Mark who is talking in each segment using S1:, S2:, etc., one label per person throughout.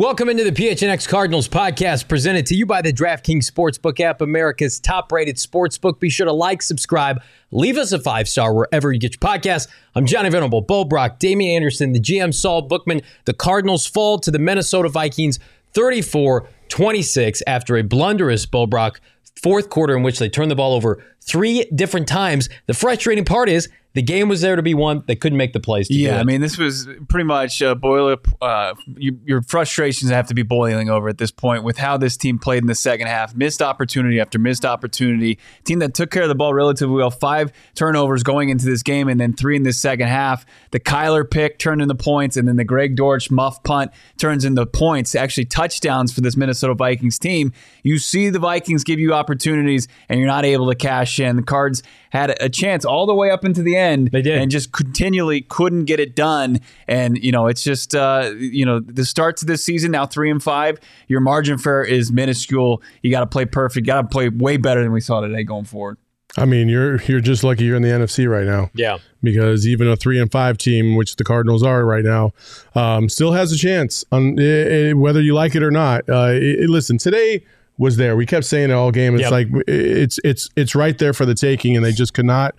S1: Welcome into the PHNX Cardinals podcast presented to you by the DraftKings Sportsbook app, America's top rated sportsbook. Be sure to like, subscribe, leave us a five star wherever you get your podcast. I'm Johnny Venerable, Bo Brack, Damien Anderson, the GM Saul Bookman. The Cardinals fall to the Minnesota Vikings 34 26 after a blunderous Bo Brack fourth quarter in which they turned the ball over three different times. The frustrating part is the game was there to be won. They couldn't make the plays.
S2: yeah, I mean, this was pretty much uh, boil up. Uh, you, your frustrations have to be boiling over at this point with how this team played in the second half. Missed opportunity after missed opportunity. Team that took care of the ball relatively well. Five turnovers going into this game, and then three in the second half. The Kyler pick turned into points, and then the Greg Dortch muff punt turns into points. Actually, touchdowns for this Minnesota Vikings team. You see the Vikings give you opportunities, and you're not able to cash in. The Cards had a chance all the way up into the end.
S1: They did.
S2: And just continually couldn't get it done. And, you know, it's just, uh, you know, the start to this season, now three and five, your margin for is minuscule. You got to play perfect. got to play way better than we saw today going forward.
S3: I mean, you're you're just lucky you're in the NFC right now.
S1: Yeah.
S3: Because even a three and five team, which the Cardinals are right now, um, still has a chance on eh, eh, whether you like it or not. Uh, eh, listen, today was there. We kept saying it all game. It's
S1: Yep.
S3: like it's it's it's right there for the taking, and they just could not.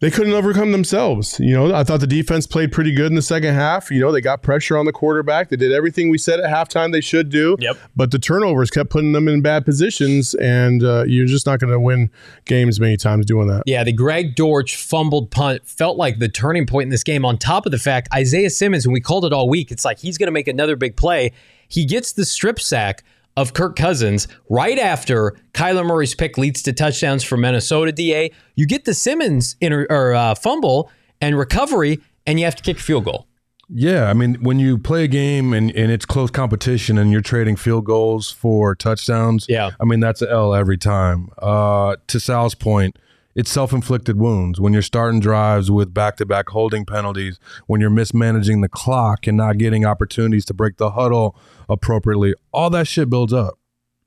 S3: They couldn't overcome themselves. You know, I thought the defense played pretty good in the second half. You know, they got pressure on the quarterback. They did everything we said at halftime they should do.
S1: Yep.
S3: But the turnovers kept putting them in bad positions, and uh, you're just not going to win games many times doing that.
S1: Yeah, the Greg Dortch fumbled punt felt like the turning point in this game. On top of the fact, Isaiah Simmons, and we called it all week, it's like he's going to make another big play. He gets the strip sack of Kirk Cousins right after Kyler Murray's pick leads to touchdowns for Minnesota. Da, you get the Simmons inter, or uh, fumble and recovery, and you have to kick a field goal.
S4: Yeah, I mean, when you play a game and, and it's close competition and you're trading field goals for touchdowns,
S1: Yeah.
S4: I mean, that's an L every time. Uh, to Sal's point, it's self inflicted wounds. When you're starting drives with back to back holding penalties, when you're mismanaging the clock and not getting opportunities to break the huddle appropriately, all that shit builds up.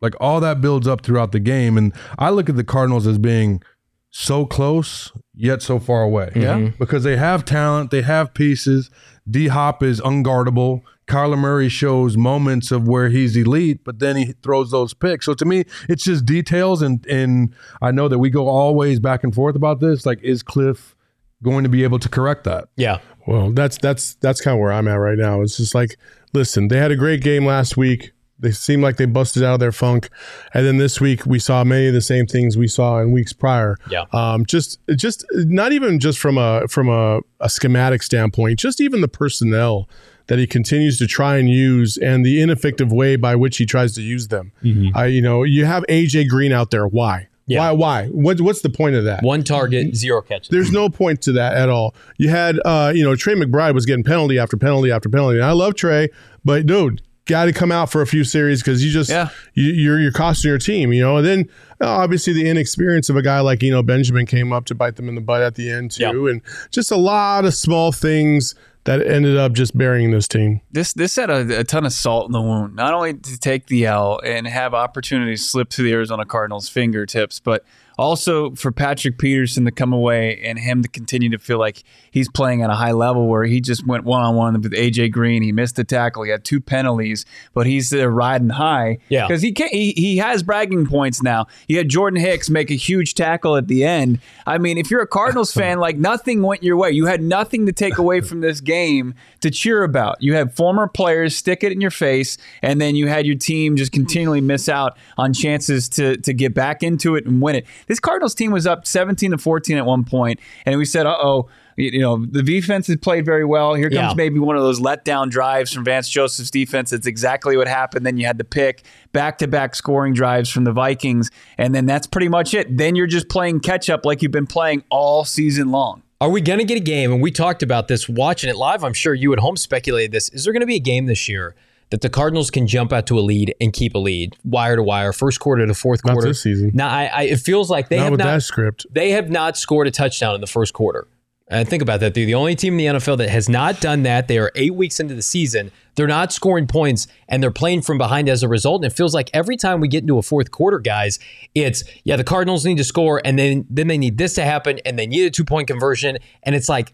S4: Like all that builds up throughout the game. And I look at the Cardinals as being so close yet so far away.
S2: Yeah. Mm-hmm.
S4: Because they have talent, they have pieces. D Hop is unguardable. Kyler Murray shows moments of where he's elite, but then he throws those picks. So to me, it's just details and and I know that we go always back and forth about this. Like, is Cliff going to be able to correct that?
S1: Yeah.
S3: Well, that's that's that's kind of where I'm at right now. It's just like, listen, they had a great game last week. They seemed like they busted out of their funk, and then this week we saw many of the same things we saw in weeks prior.
S1: Yeah.
S3: Um, just just not even just from a from a, a schematic standpoint, just even the personnel that he continues to try and use and the ineffective way by which he tries to use them. I, you know, you have AJ Green out there. Why?
S1: Yeah.
S3: Why? Why? What, what's the point of that?
S1: One target, zero catches.
S3: There's no point to that at all. You had, uh, you know, Trey McBride was getting penalty after penalty after penalty. And I love Trey, but dude, got to come out for a few series because you just
S2: Yeah.
S3: you, you're you're costing your team, you know. And then uh, obviously the inexperience of a guy like you know Benjamin came up to bite them in the butt at the end too, and just a lot of small things that ended up just burying this team.
S2: This this had a, a ton of salt in the wound. Not only to take the L and have opportunities slip to the Arizona Cardinals' fingertips, but also for Patrick Peterson to come away and him to continue to feel like he's playing at a high level where he just went one on one with AJ Green. He missed a tackle. He had two penalties, but he's uh, riding high.
S1: Yeah.
S2: Because he, he he has bragging points now. You had Jordan Hicks make a huge tackle at the end. I mean, if you're a Cardinals fan, like nothing went your way. You had nothing to take away from this game to cheer about. You had former players stick it in your face, and then you had your team just continually miss out on chances to to get back into it and win it. This Cardinals team was up 17 to 14 at one point, and we said, "Uh oh." You know the defense has played very well. Here comes
S1: Yeah.
S2: maybe one of those letdown drives from Vance Joseph's defense. That's exactly what happened. Then you had the pick, back-to-back scoring drives from the Vikings, and then that's pretty much it. Then you're just playing catch up like you've been playing all season long.
S1: Are we going to get a game? And we talked about this watching it live. I'm sure you at home speculated this. Is there going to be a game this year that the Cardinals can jump out to a lead and keep a lead, wire to wire, first quarter to fourth
S3: Not
S1: quarter?
S3: this season.
S1: Now, I, I, it feels like they
S3: Not
S1: have
S3: with
S1: not.
S3: that script.
S1: They have not scored a touchdown in the first quarter. And think about that. They're the only team in the NFL that has not done that. They are eight weeks into the season. They're not scoring points and they're playing from behind as a result. And it feels like every time we get into a fourth quarter, guys, it's yeah, the Cardinals need to score and then then they need this to happen and they need a two point conversion. And it's like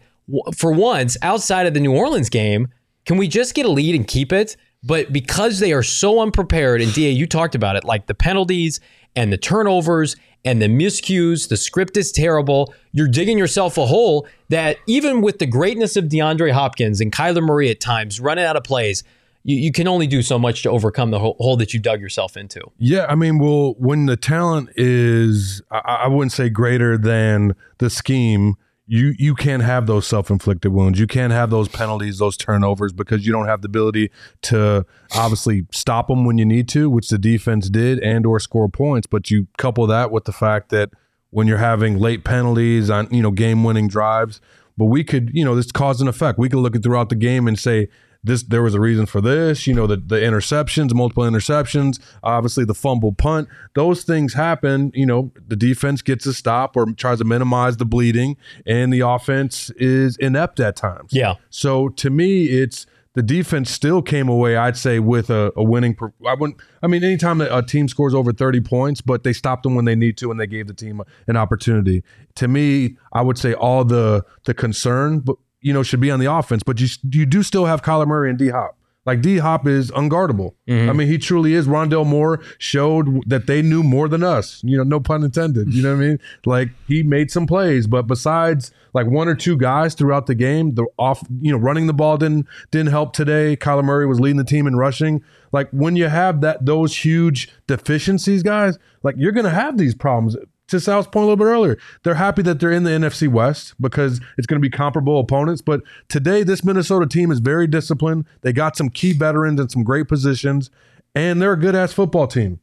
S1: for once, outside of the New Orleans game, can we just get a lead and keep it? But because they are so unprepared, and DA, you talked about it, like the penalties and the turnovers and the miscues, the script is terrible. You're digging yourself a hole that even with the greatness of DeAndre Hopkins and Kyler Murray at times running out of plays, you, you can only do so much to overcome the hole, that you dug yourself into.
S4: Yeah, I mean, well, when the talent is, I, I wouldn't say greater than the scheme. You you can't have those self inflicted wounds. You can't have those penalties, those turnovers, because you don't have the ability to obviously stop them when you need to, which the defense did, and or score points. But you couple that with the fact that when you're having late penalties on you know game winning drives, but we could you know this cause and effect. We could look at throughout the game and say this there was a reason for this you know the, the interceptions multiple interceptions obviously the fumble punt. Those things happen you know the defense gets a stop or tries to minimize the bleeding and the offense is inept at times.
S1: Yeah.
S4: so to me it's the defense still came away i'd say with a, a winning per- i wouldn't i mean anytime that a team scores over 30 points but they stopped them when they need to and they gave the team an opportunity. To me i would say all the the concern but you know should be on the offense but you you do still have Kyler Murray and D Hop like D Hop is unguardable. Mm-hmm. I mean, he truly is. Rondale Moore showed that they knew more than us. You know, no pun intended. You know what I mean? Like he made some plays, but besides like one or two guys throughout the game, the off, you know, running the ball didn't didn't help today. Kyler Murray was leading the team in rushing. Like when you have that those huge deficiencies, guys, like you're gonna have these problems. To Sal's point a little bit earlier, they're happy that they're in the NFC West because it's going to be comparable opponents. But today, this Minnesota team is very disciplined. They got some key veterans in some great positions, and they're a good ass football team.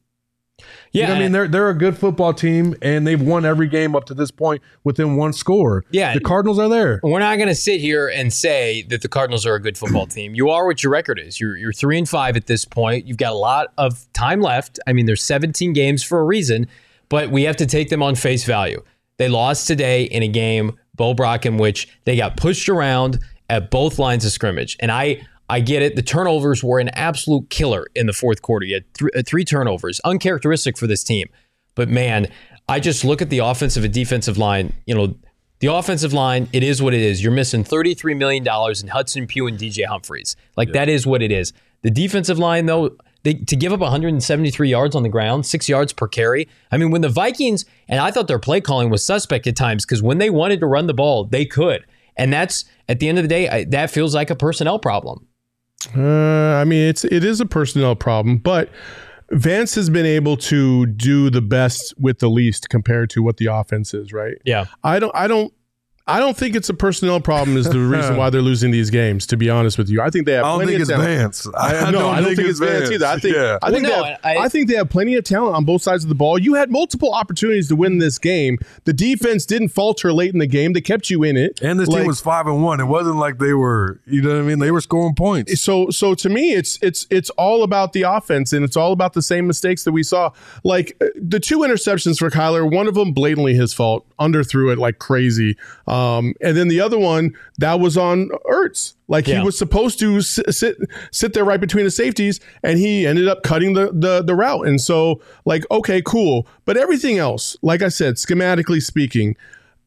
S1: Yeah,
S4: You know I mean, they're they're a good football team, and they've won every game up to this point within one score.
S1: Yeah.
S4: the Cardinals are there.
S1: we're not going to sit here and say that the Cardinals are a good football team. You are what your record is. You're you're three and five at this point. You've got a lot of time left. I mean, there's 17 games for a reason, but we have to take them on face value. They lost today in a game, Bo Brack, in which they got pushed around at both lines of scrimmage, and I. I get it. The turnovers were an absolute killer in the fourth quarter. You had th- uh, three turnovers, uncharacteristic for this team. But man, I just look at the offensive and defensive line. You know, the offensive line, it is what it is. You're missing $33 million in Hudson Pugh and DJ Humphries. Like, that is what it is. The defensive line, though, they, to give up 173 yards on the ground, six yards per carry. I mean, when the Vikings, and I thought their play calling was suspect at times because when they wanted to run the ball, they could. And that's, at the end of the day, I, that feels like a personnel problem.
S3: Uh, I mean, it's it is a personnel problem, but Vance has been able to do the best with the least compared to what the offense is. Right?
S1: Yeah.
S3: I don't. I don't. I don't think it's a personnel problem. Is the reason why they're losing these games? To be honest with you, I think they have.
S4: I don't
S3: plenty
S4: think
S3: of
S4: it's
S3: talent.
S4: Vance.
S3: I, no, I don't think it's Vance either. I think
S4: Yeah.
S3: I think
S1: Well,
S3: they
S1: no,
S3: have,
S1: I-
S3: I, think they have plenty of talent on both sides of the ball. You had multiple opportunities to win this game. The defense didn't falter late in the game. They kept you in it.
S4: And this
S3: Like-
S4: team was five and one. It wasn't like they were, you know what I mean? They were scoring points.
S3: so so to me it's it's it's all about the offense and it's all about the same mistakes that we saw like uh, the two interceptions for Kyler one of them blatantly his fault underthrew it like crazy uh, Um, and then the other one that was on Ertz. Like
S1: Yeah.
S3: he was supposed to s- sit sit there right between the safeties, and he ended up cutting the, the the route. And so, like, okay, cool. But everything else, like I said, schematically speaking,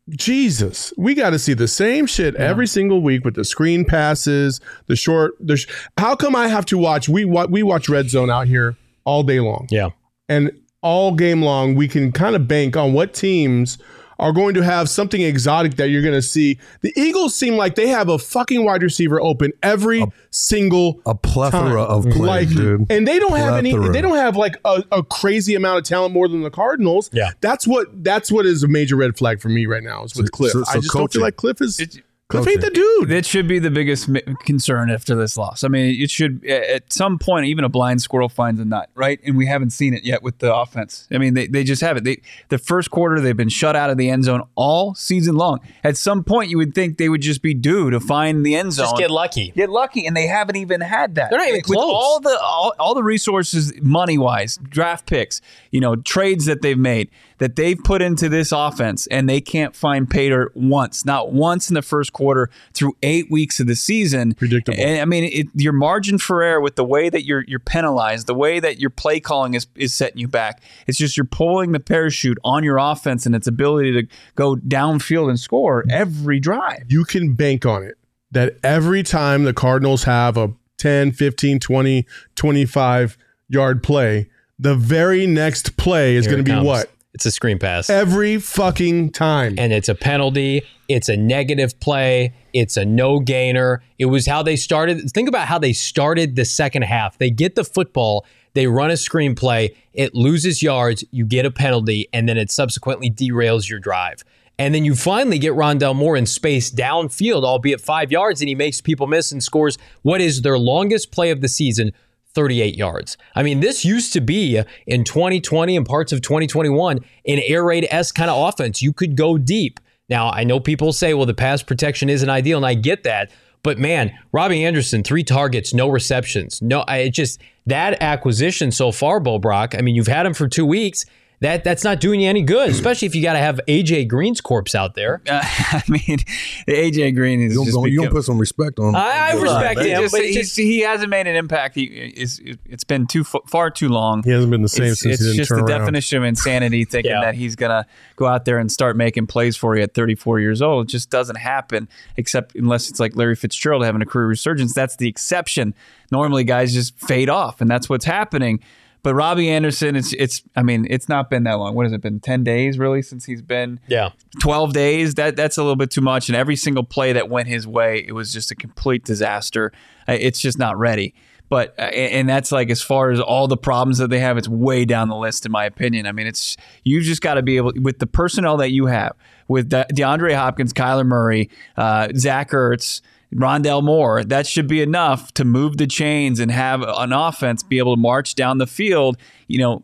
S3: Jesus, we got to see the same shit every single week with the screen passes, the short. The sh- how come I have to watch? We wa- we watch Red Zone out here all day long
S1: Yeah.
S3: and all game long we can kind of bank on what teams are going to have something exotic that you're going to see. The Eagles seem like they have a fucking wide receiver open every single
S4: A plethora
S3: time.
S4: of players,
S3: like,
S4: dude.
S3: and they don't have any. They don't have like a, a crazy amount of talent more than the Cardinals.
S1: Yeah.
S3: that's what that's what is a major red flag for me right now is with
S4: So-
S3: Cliff.
S4: so- so
S3: I just don't feel like Cliff is
S2: It's-
S3: Cliff ain't the dude.
S2: That should be the biggest concern after this loss. I mean, it should at some point even a blind squirrel finds a nut, right? And we haven't seen it yet with the offense. I mean, they, they just haven't. They the first quarter they've been shut out of the end zone all season long. At some point, you would think they would just be due to find the end zone.
S1: Just get lucky.
S2: Get lucky, and they haven't even had that.
S1: They're not even
S2: With
S1: close.
S2: all the all, all the resources, money wise, draft picks, you know, trades that they've made, that they've put into this offense, and they can't find Pater once, not once in the first quarter through eight weeks of the season.
S3: Predictable.
S2: And I mean, it, your margin for error with the way that you're you're penalized, the way that your play calling is is setting you back. It's just you're pulling the parachute on your offense and its ability to go downfield and score every drive.
S3: you can bank on it that every time the Cardinals have a 10, 15, 20, 25 yard play, the very next play is going to be
S1: comes.
S3: what?
S1: It's a screen pass.
S3: Every fucking time.
S1: and it's a penalty. It's a negative play. It's a no gainer. It was how they started. Think about how they started the second half. They get the football, they run a screen play, it loses yards, you get a penalty, and then it subsequently derails your drive. And then you finally get Rondale Moore in space downfield, albeit five yards, and he makes people miss and scores what is their longest play of the season. 38 yards. I mean, this used to be in 2020 and parts of 2021 an air raid S kind of offense. You could go deep. Now, I know people say, well, the pass protection isn't ideal, and I get that. But man, Robbie Anderson, three targets, no receptions. No, I it just that acquisition so far, Bo Brack. I mean, you've had him for two weeks. That that's not doing you any good, especially if you got to have AJ Green's corpse out there.
S2: Uh, I mean, AJ Green is
S4: You
S2: just
S4: don't, you don't put some respect on.
S1: I, I respect him,
S2: Just-
S1: but it just
S2: he hasn't made an impact. He is. It's been too far too long.
S3: he hasn't been the same
S2: it's
S3: since
S2: it's
S3: he didn't
S2: just
S3: turn
S2: the
S3: around.
S2: definition of insanity thinking
S1: Yeah.
S2: that he's gonna go out there and start making plays for you at 34 years old. It just doesn't happen, except unless it's like Larry Fitzgerald having a career resurgence. That's the exception. Normally, guys just fade off, and that's what's happening. But Robbie Anderson, it's it's. I mean, it's not been that long. What has it been? 10 days really since he's been
S1: yeah.
S2: 12 days that that's a little bit too much and every single play that went his way it was just a complete disaster it's just not ready but uh, and that's like as far as all the problems that they have it's way down the list in my opinion i mean it's you've just got to be able with the personnel that you have with De- deandre hopkins kyler murray uh, zach ertz Rondale Moore, that should be enough to move the chains and have an offense be able to march down the field, you know,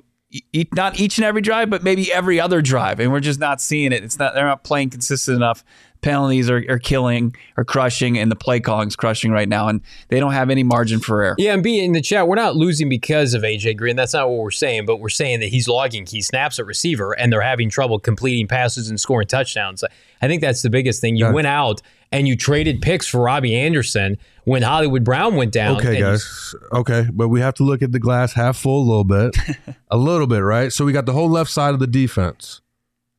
S2: e- not each and every drive, but maybe every other drive, and we're just not seeing it. It's not they're not playing consistent enough. Penalties are, are killing, are crushing, and the play calling's crushing right now, and they don't have any margin for error.
S1: Yeah, and B in the chat, we're not losing because of AJ Green. That's not what we're saying, but we're saying that he's logging key snaps at receiver and they're having trouble completing passes and scoring touchdowns. I think that's the biggest thing. You went out and you traded picks for Robbie Anderson when Hollywood Brown went down.
S4: Okay, guys. Okay, but we have to look at the glass half full a little bit, a little bit, right? So we got the whole left side of the defense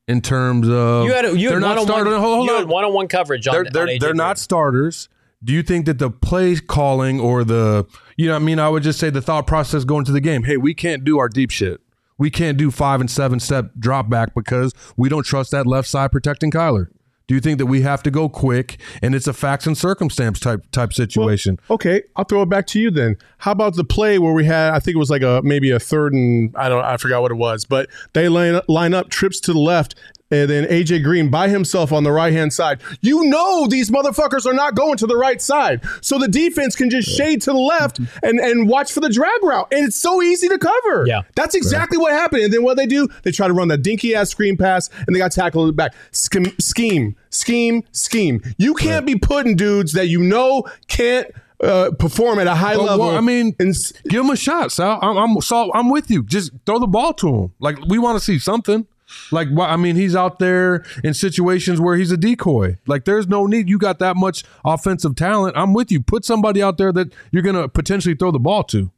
S4: in terms of
S1: You had a, you
S4: they're
S1: had
S4: not starting. Hold, hold
S1: you
S4: on.
S1: had one-on-one coverage on,
S4: they're they're,
S1: on
S4: they're not starters. Do you think that the play calling or the you know I mean I would just say the thought process going to the game, hey, we can't do our deep shit. We can't do five and seven step drop back because we don't trust that left side protecting Kyler. Do you think that we have to go quick and it's a facts and circumstance type type situation?
S3: Okay, I'll throw it back to you then. How about the play where we had? I think it was like a maybe a third and I don't. I forgot what it was, but they line line up trips to the left. And then AJ Green by himself on the right hand side. You know these motherfuckers are not going to the right side, so the defense can just shade to the left and and watch for the drag route, and it's so easy to cover.
S1: Yeah.
S3: that's exactly what happened. And then what they do? They try to run that dinky ass screen pass, and they got tackled back. Scheme, scheme, scheme, scheme. You can't be putting dudes that you know can't uh, perform at a high
S4: Well,
S3: level.
S4: well, I mean,
S3: and
S4: give him a shot, Sal. I'm I'm, Sal, I'm with you. Just throw the ball to him. Like we want to see something. Like, I mean, he's out there in situations where he's a decoy. Like, there's no need. You got that much offensive talent. I'm with you. Put somebody out there that you're going to potentially throw the ball to.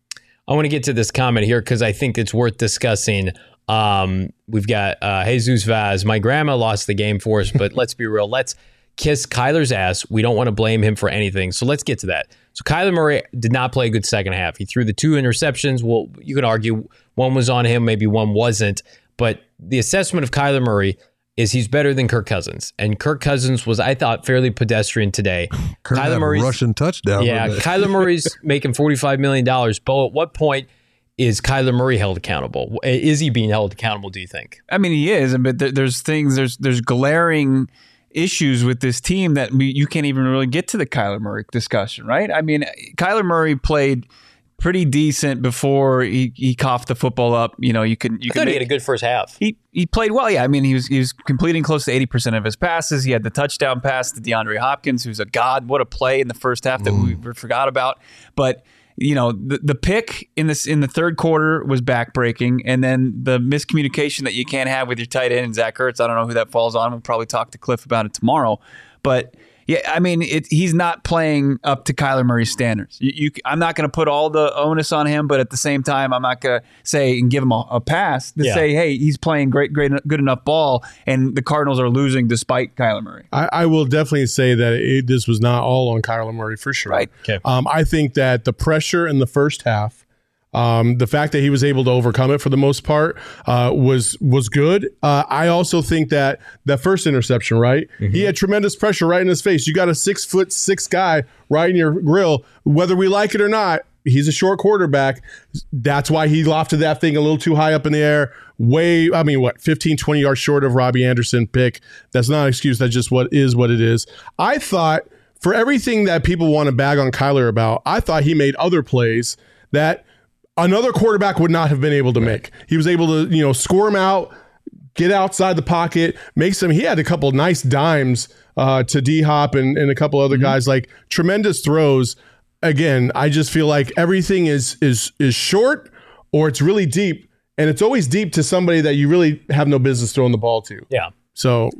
S1: I want to get to this comment here because I think it's worth discussing. Um, we've got uh, Jesus Vaz. My grandma lost the game for us, but let's be real. Let's kiss Kyler's ass. We don't want to blame him for anything. So let's get to that. So Kyler Murray did not play a good second half. He threw the two interceptions. Well, you could argue one was on him, maybe one wasn't. But the assessment of Kyler Murray is he's better than Kirk Cousins. And Kirk Cousins was, I thought, fairly pedestrian today.
S4: Kirk had a Russian touchdown.
S1: Yeah. Kyler Murray's making $45 million. but at what point is Kyler Murray held accountable? Is he being held accountable, do you think?
S2: I mean, he is, but there's things, there's there's glaring issues with this team that we, you can't even really get to the Kyler Murray discussion, right? I mean, Kyler Murray played pretty decent before he, he coughed the football up. You know, you can you
S1: I
S2: can
S1: thought he
S2: make-
S1: had a good first half.
S2: he he played well. Yeah, I mean, he was he was completing close to eighty percent of his passes. He had the touchdown pass to DeAndre Hopkins, who's a god. What a play in the first half that we mm. forgot about. But you know, the the pick in this in the third quarter was backbreaking, and then the miscommunication that you can't have with your tight end and Zach Ertz. I don't know who that falls on. We'll probably talk to Cliff about it tomorrow, but. Yeah, I mean, it, he's not playing up to Kyler Murray's standards. You, you, I'm not going to put all the onus on him, but at the same time, I'm not going to say and give him a, a pass to
S1: Yeah.
S2: say, hey, he's playing great, great, good enough ball, and the Cardinals are losing despite Kyler Murray.
S3: I, I will definitely say that it, this was not all on Kyler Murray for sure.
S2: Right.
S1: Okay.
S3: Um, I think that the pressure in the first half, um, the fact that he was able to overcome it for the most part, uh, was was good. Uh, I also think that that first interception, right? He had tremendous pressure right in his face. You got a six foot six guy right in your grill, whether we like it or not. He's a short quarterback. That's why he lofted that thing a little too high up in the air. Way, I mean, what, 15, 20 yards short of Robbie Anderson pick. That's not an excuse. That's just what is what it is. I thought for everything that people want to bag on Kyler about, I thought he made other plays that another quarterback would not have been able to make. He was able to, you know, score him out, get outside the pocket, make some. He had a couple nice dimes uh, to D Hop and, and a couple other guys, like tremendous throws. Again, I just feel like everything is is is short or it's really deep, and it's always deep to somebody that you really have no business throwing the ball to.
S1: Yeah.
S3: So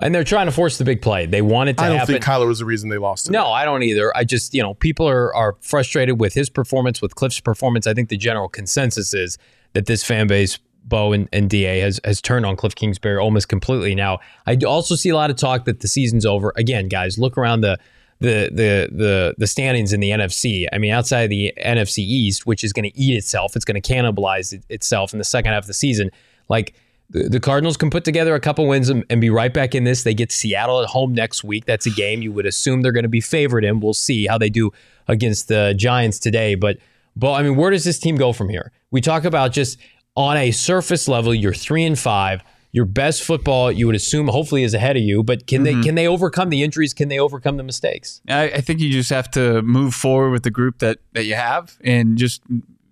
S1: And they're trying to force the big play. They want it to happen.
S3: I don't
S1: happen.
S3: think Kyler was the reason they lost. It.
S1: No, I don't either. I just, you know, people are, are frustrated with his performance, with Cliff's performance. I think the general consensus is that this fan base, Bo and, and DA, has, has turned on Cliff Kingsbury almost completely. Now, I also see a lot of talk that the season's over. Again, guys, look around the the the the the standings in the NFC. I mean, outside of the NFC East, which is going to eat itself, it's going to cannibalize it, itself in the second half of the season. Like the, the Cardinals can put together a couple wins and, and be right back in this. They get Seattle at home next week. That's a game you would assume they're going to be favored in. We'll see how they do against the Giants today. But, but I mean, where does this team go from here? We talk about just on a surface level, you're three and five. Your best football, you would assume, hopefully, is ahead of you. But can they mm-hmm. can they overcome the injuries? Can they overcome the mistakes?
S2: I, I think you just have to move forward with the group that that you have, and just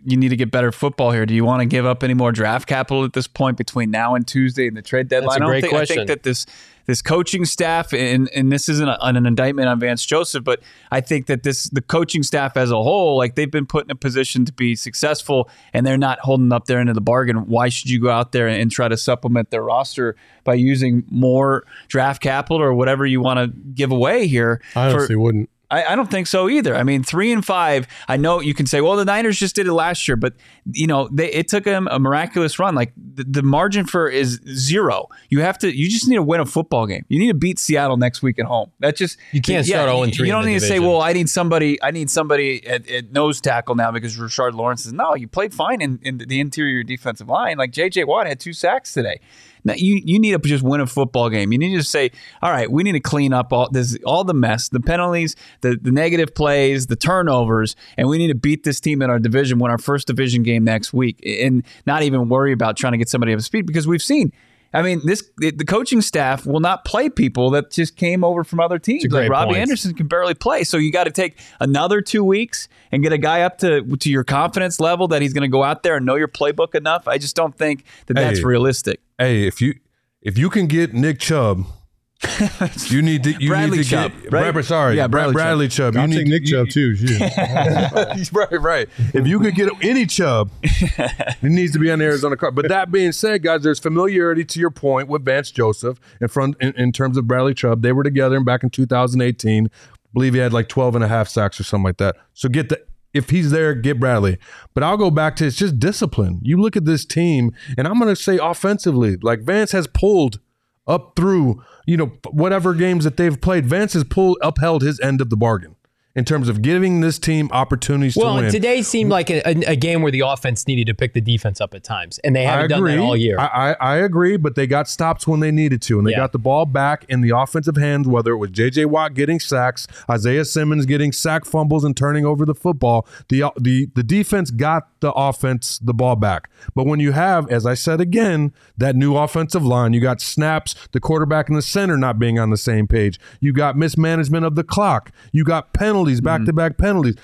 S2: you need to get better football here. Do you want to give up any more draft capital at this point between now and Tuesday and the trade deadline?
S1: a
S2: I don't
S1: great
S2: think, I think that this this coaching staff, and and this isn't a, an indictment on Vance Joseph, but I think that this the coaching staff as a whole, like they've been put in a position to be successful, and they're not holding up their end of the bargain. Why should you go out there and try to supplement their roster by using more draft capital or whatever you want to give away here?
S3: I
S2: for-
S3: honestly wouldn't.
S2: I, I don't think so either. I mean, three and five. I know you can say, well, the Niners just did it last year, but you know, they, it took them a miraculous run. Like the, the margin for is zero. You have to. You just need to win a football game. You need to beat Seattle next week at home. That's just
S1: You can't start 0 and 3
S2: You don't
S1: the
S2: need to say, well, I need somebody. I need somebody at, at nose tackle now because Rashard Lawrence is no. You played fine in, in the interior defensive line. Like J.J. Watt had two sacks today. Now you you need to just win a football game. You need to say, all right, we need to clean up all this all the mess, the penalties, the the negative plays, the turnovers, and we need to beat this team in our division, win our first division game next week, and not even worry about trying to get somebody up to speed because we've seen. I mean, this the coaching staff will not play people that just came over from other teams. Like Robbie
S1: point.
S2: Anderson can barely play, so you got to take another two weeks and get a guy up to to your confidence level that he's going to go out there and know your playbook enough. I just don't think that that's realistic.
S4: Hey, if you if you can get Nick Chubb you need to. You
S2: Bradley
S4: need to
S2: Chubb,
S4: get,
S2: right?
S4: Bradley, sorry,
S2: Yeah,
S4: Bradley,
S2: Bradley
S4: Bradley Chubb. You
S3: I'll
S4: need
S3: take Nick
S4: you-
S3: Chubb too. Shit.
S4: right, right. If you could get any Chubb, it needs to be on the Arizona card. But that being said, guys, there's familiarity to your point with Vance Joseph in front in, in terms of Bradley Chubb. They were together back in 2018. believe he had like 12 and a half sacks or something like that. So get the if he's there, get Bradley. But I'll go back to it's just discipline. You look at this team, and I'm going to say offensively, like Vance has pulled up through, you know, whatever games that they've played. Vance has pulled upheld his end of the bargain in terms of giving this team opportunities
S1: Well,
S4: to win.
S1: and today seemed like a, a, a game where the offense needed to pick the defense up at times, and they haven't done that all year.
S4: I, I, I agree, but they got stops when they needed to, and they
S1: Yeah.
S4: got the ball back in the offensive hands. Whether it was J.J. Watt getting sacks, Isaiah Simmons getting sack fumbles and turning over the football, the the the defense got the offense the ball back. But when you have, as I said again, that new offensive line, you got snaps, the quarterback and the center not being on the same page. You got mismanagement of the clock. You got penalties, back to back penalties.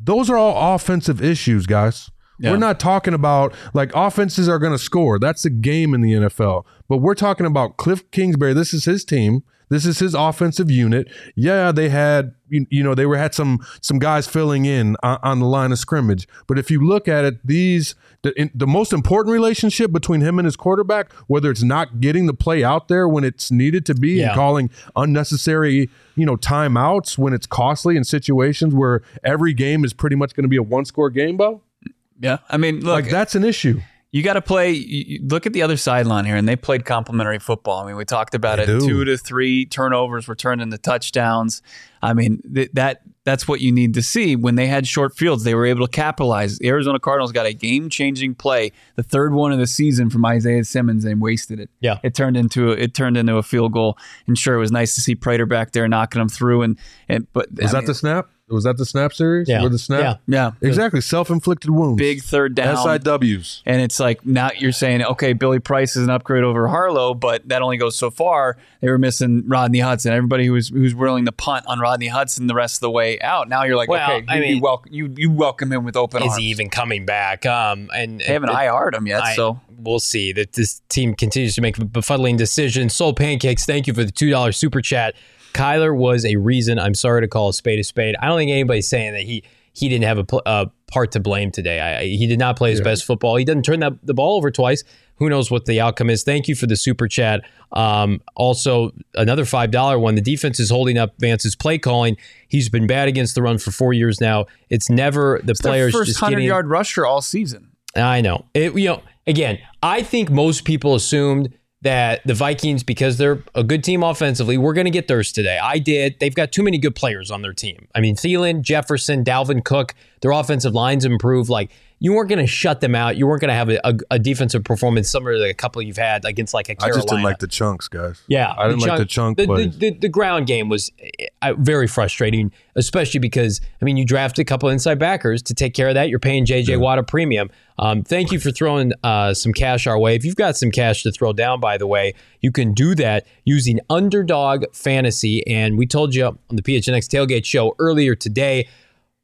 S4: Those are all offensive issues, guys. We're not talking about like offenses are going to score. That's the game in the NFL. But we're talking about Cliff Kingsbury. This is his team. This is his offensive unit. Yeah, they had you, you know they were had some some guys filling in on, on the line of scrimmage. But if you look at it, these the, in, the most important relationship between him and his quarterback, whether it's not getting the play out there when it's needed to be
S1: Yeah.
S4: and calling unnecessary you know timeouts when it's costly in situations where every game is pretty much going to be a one score game, Bo.
S2: Yeah, I mean, look,
S4: Like that's an issue.
S2: You got to play. You, look at the other sideline here, and they played complementary football. I mean, we talked about
S4: They
S2: it.
S4: do.
S2: Two to three turnovers were turned into touchdowns. I mean, th- that that's what you need to see. When they had short fields, they were able to capitalize. The Arizona Cardinals got a game-changing play, the third one of the season from Isaiah Simmons, and wasted it.
S1: Yeah.
S2: it turned into a, it turned into a field goal. And sure, it was nice to see Prater back there knocking them through. And and but
S4: Was
S2: I
S4: that
S2: mean,
S4: the snap? Was that the snap series?
S1: Yeah.
S4: Or the snap?
S1: Yeah.
S2: yeah
S4: Exactly. Self inflicted wounds.
S2: big third down?
S4: SIWs.
S2: And it's like now you're saying, okay, Billy Price is an upgrade over Harlow, but that only goes so far. They were missing Rodney Hudson. Everybody who was who's willing to punt on Rodney Hudson the rest of the way out. Now you're like,
S1: Well,
S2: okay,
S1: I
S2: you, you welcome you you welcome him with open
S1: Is
S2: arms.
S1: Is he even coming back? Um, and
S2: they haven't IR'd him yet,
S1: I-
S2: so
S1: we'll see that this team continues to make befuddling decisions. Soul Pancakes, thank you for the two dollar super chat. Kyler was a reason. I'm sorry to call a spade a spade. I don't think anybody's saying that he he didn't have a pl- uh, part to blame today. I, he did not play his best football. He didn't turn that, the ball over twice. Who knows what the outcome is? Thank you for the super chat. Um, also, another five dollar one. The defense is holding up Vance's play calling. He's been bad against the run for four years now. It's never the
S2: their
S1: players
S2: first hundred yard rusher all season.
S1: I know. It, you know, again, I think most people assumed that the Vikings, because they're a good team offensively, we're going to get theirs today. I did. They've got too many good players on their team. I mean, Thielen, Jefferson, Dalvin Cook, their offensive lines improved. Like, you weren't going to shut them out. You weren't going to have a, a, a defensive performance similar to a couple you've had against like a
S4: I
S1: Carolina.
S4: just didn't like the chunks, guys.
S1: Yeah,
S4: I didn't like the chunk
S1: The, the,
S4: plays.
S1: the, the ground game was uh, very frustrating, especially because I mean you drafted a couple inside backers to take care of that. You're paying JJ Watt a premium. Um, thank you for throwing uh, some cash our way. If you've got some cash to throw down, by the way, you can do that using Underdog Fantasy. And we told you on the PHNX Tailgate Show earlier today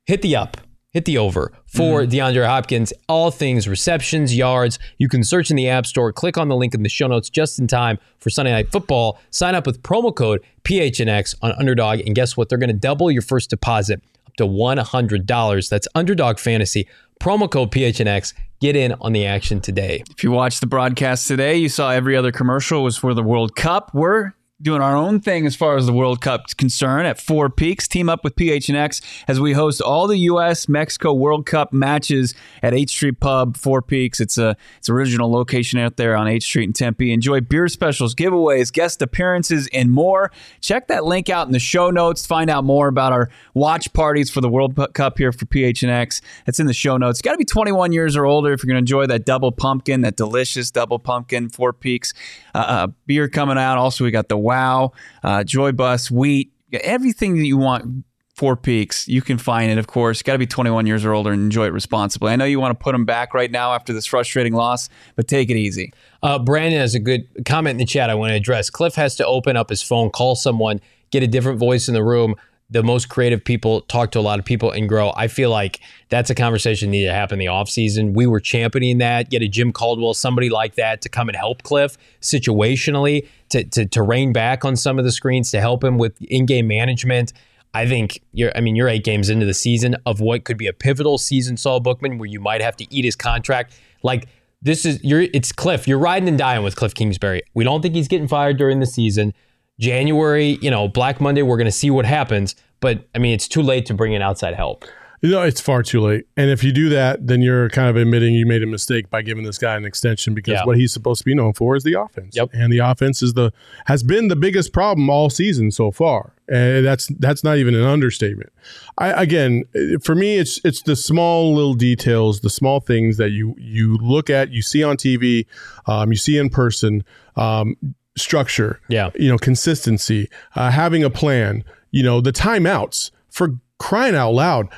S1: hit the up, hit the over for mm-hmm. DeAndre Hopkins. All things receptions, yards. You can search in the App Store, click on the link in the show notes just in time for Sunday Night Football. Sign up with promo code PHNX on Underdog, and guess what? They're going to double your first deposit up to $100. That's Underdog Fantasy. Promo code PHNX. Get in on the action today.
S2: If you watched the broadcast today, you saw every other commercial was for the World Cup. We're doing our own thing as far as the World Cup's concerned at Four Peaks. Team up with PHNX as we host all the U.S. Mexico World Cup matches at 8th Street Pub, Four Peaks. It's a it's original location out there on 8th Street in Tempe. Enjoy beer specials, giveaways, guest appearances, and more. Check that link out in the show notes. Find out more about our watch parties for the World Cup here for PHNX. It's in the show notes. Got to be 21 years or older if you're going to enjoy that double pumpkin, that delicious double pumpkin, Four Peaks. Uh, uh, beer coming out. Also, we got the Wow, uh, Joy Bus, Wheat, everything that you want. Four Peaks, you can find it. Of course, got to be 21 years or older and enjoy it responsibly. I know you want to put them back right now after this frustrating loss, but take it easy.
S1: Uh, Brandon has a good comment in the chat I want to address. Cliff has to open up his phone, call someone, get a different voice in the room. The most creative people talk to a lot of people and grow. I feel like that's a conversation that needed to happen in the offseason. We were championing that, get a Jim Caldwell, somebody like that to come and help Cliff situationally, to, to, to rein back on some of the screens, to help him with in game management. I think you're, I mean, you're eight games into the season of what could be a pivotal season, Saul Bookman, where you might have to eat his contract. Like, this is, you're, it's Cliff. You're riding and dying with Cliff Kingsbury. We don't think he's getting fired during the season. January, you know, Black Monday, we're going to see what happens. But I mean, it's too late to bring in outside help.
S3: You know, it's far too late. And if you do that, then you're kind of admitting you made a mistake by giving this guy an extension because
S1: Yeah.
S3: what he's supposed to be known for is the offense.
S1: Yep.
S3: And the offense is the has been the biggest problem all season so far. And that's that's not even an understatement. I again, for me it's it's the small little details, the small things that you you look at, you see on TV, um, you see in person, um, structure,
S1: Yeah.
S3: you know, consistency, uh, having a plan, you know, the timeouts for crying out loud.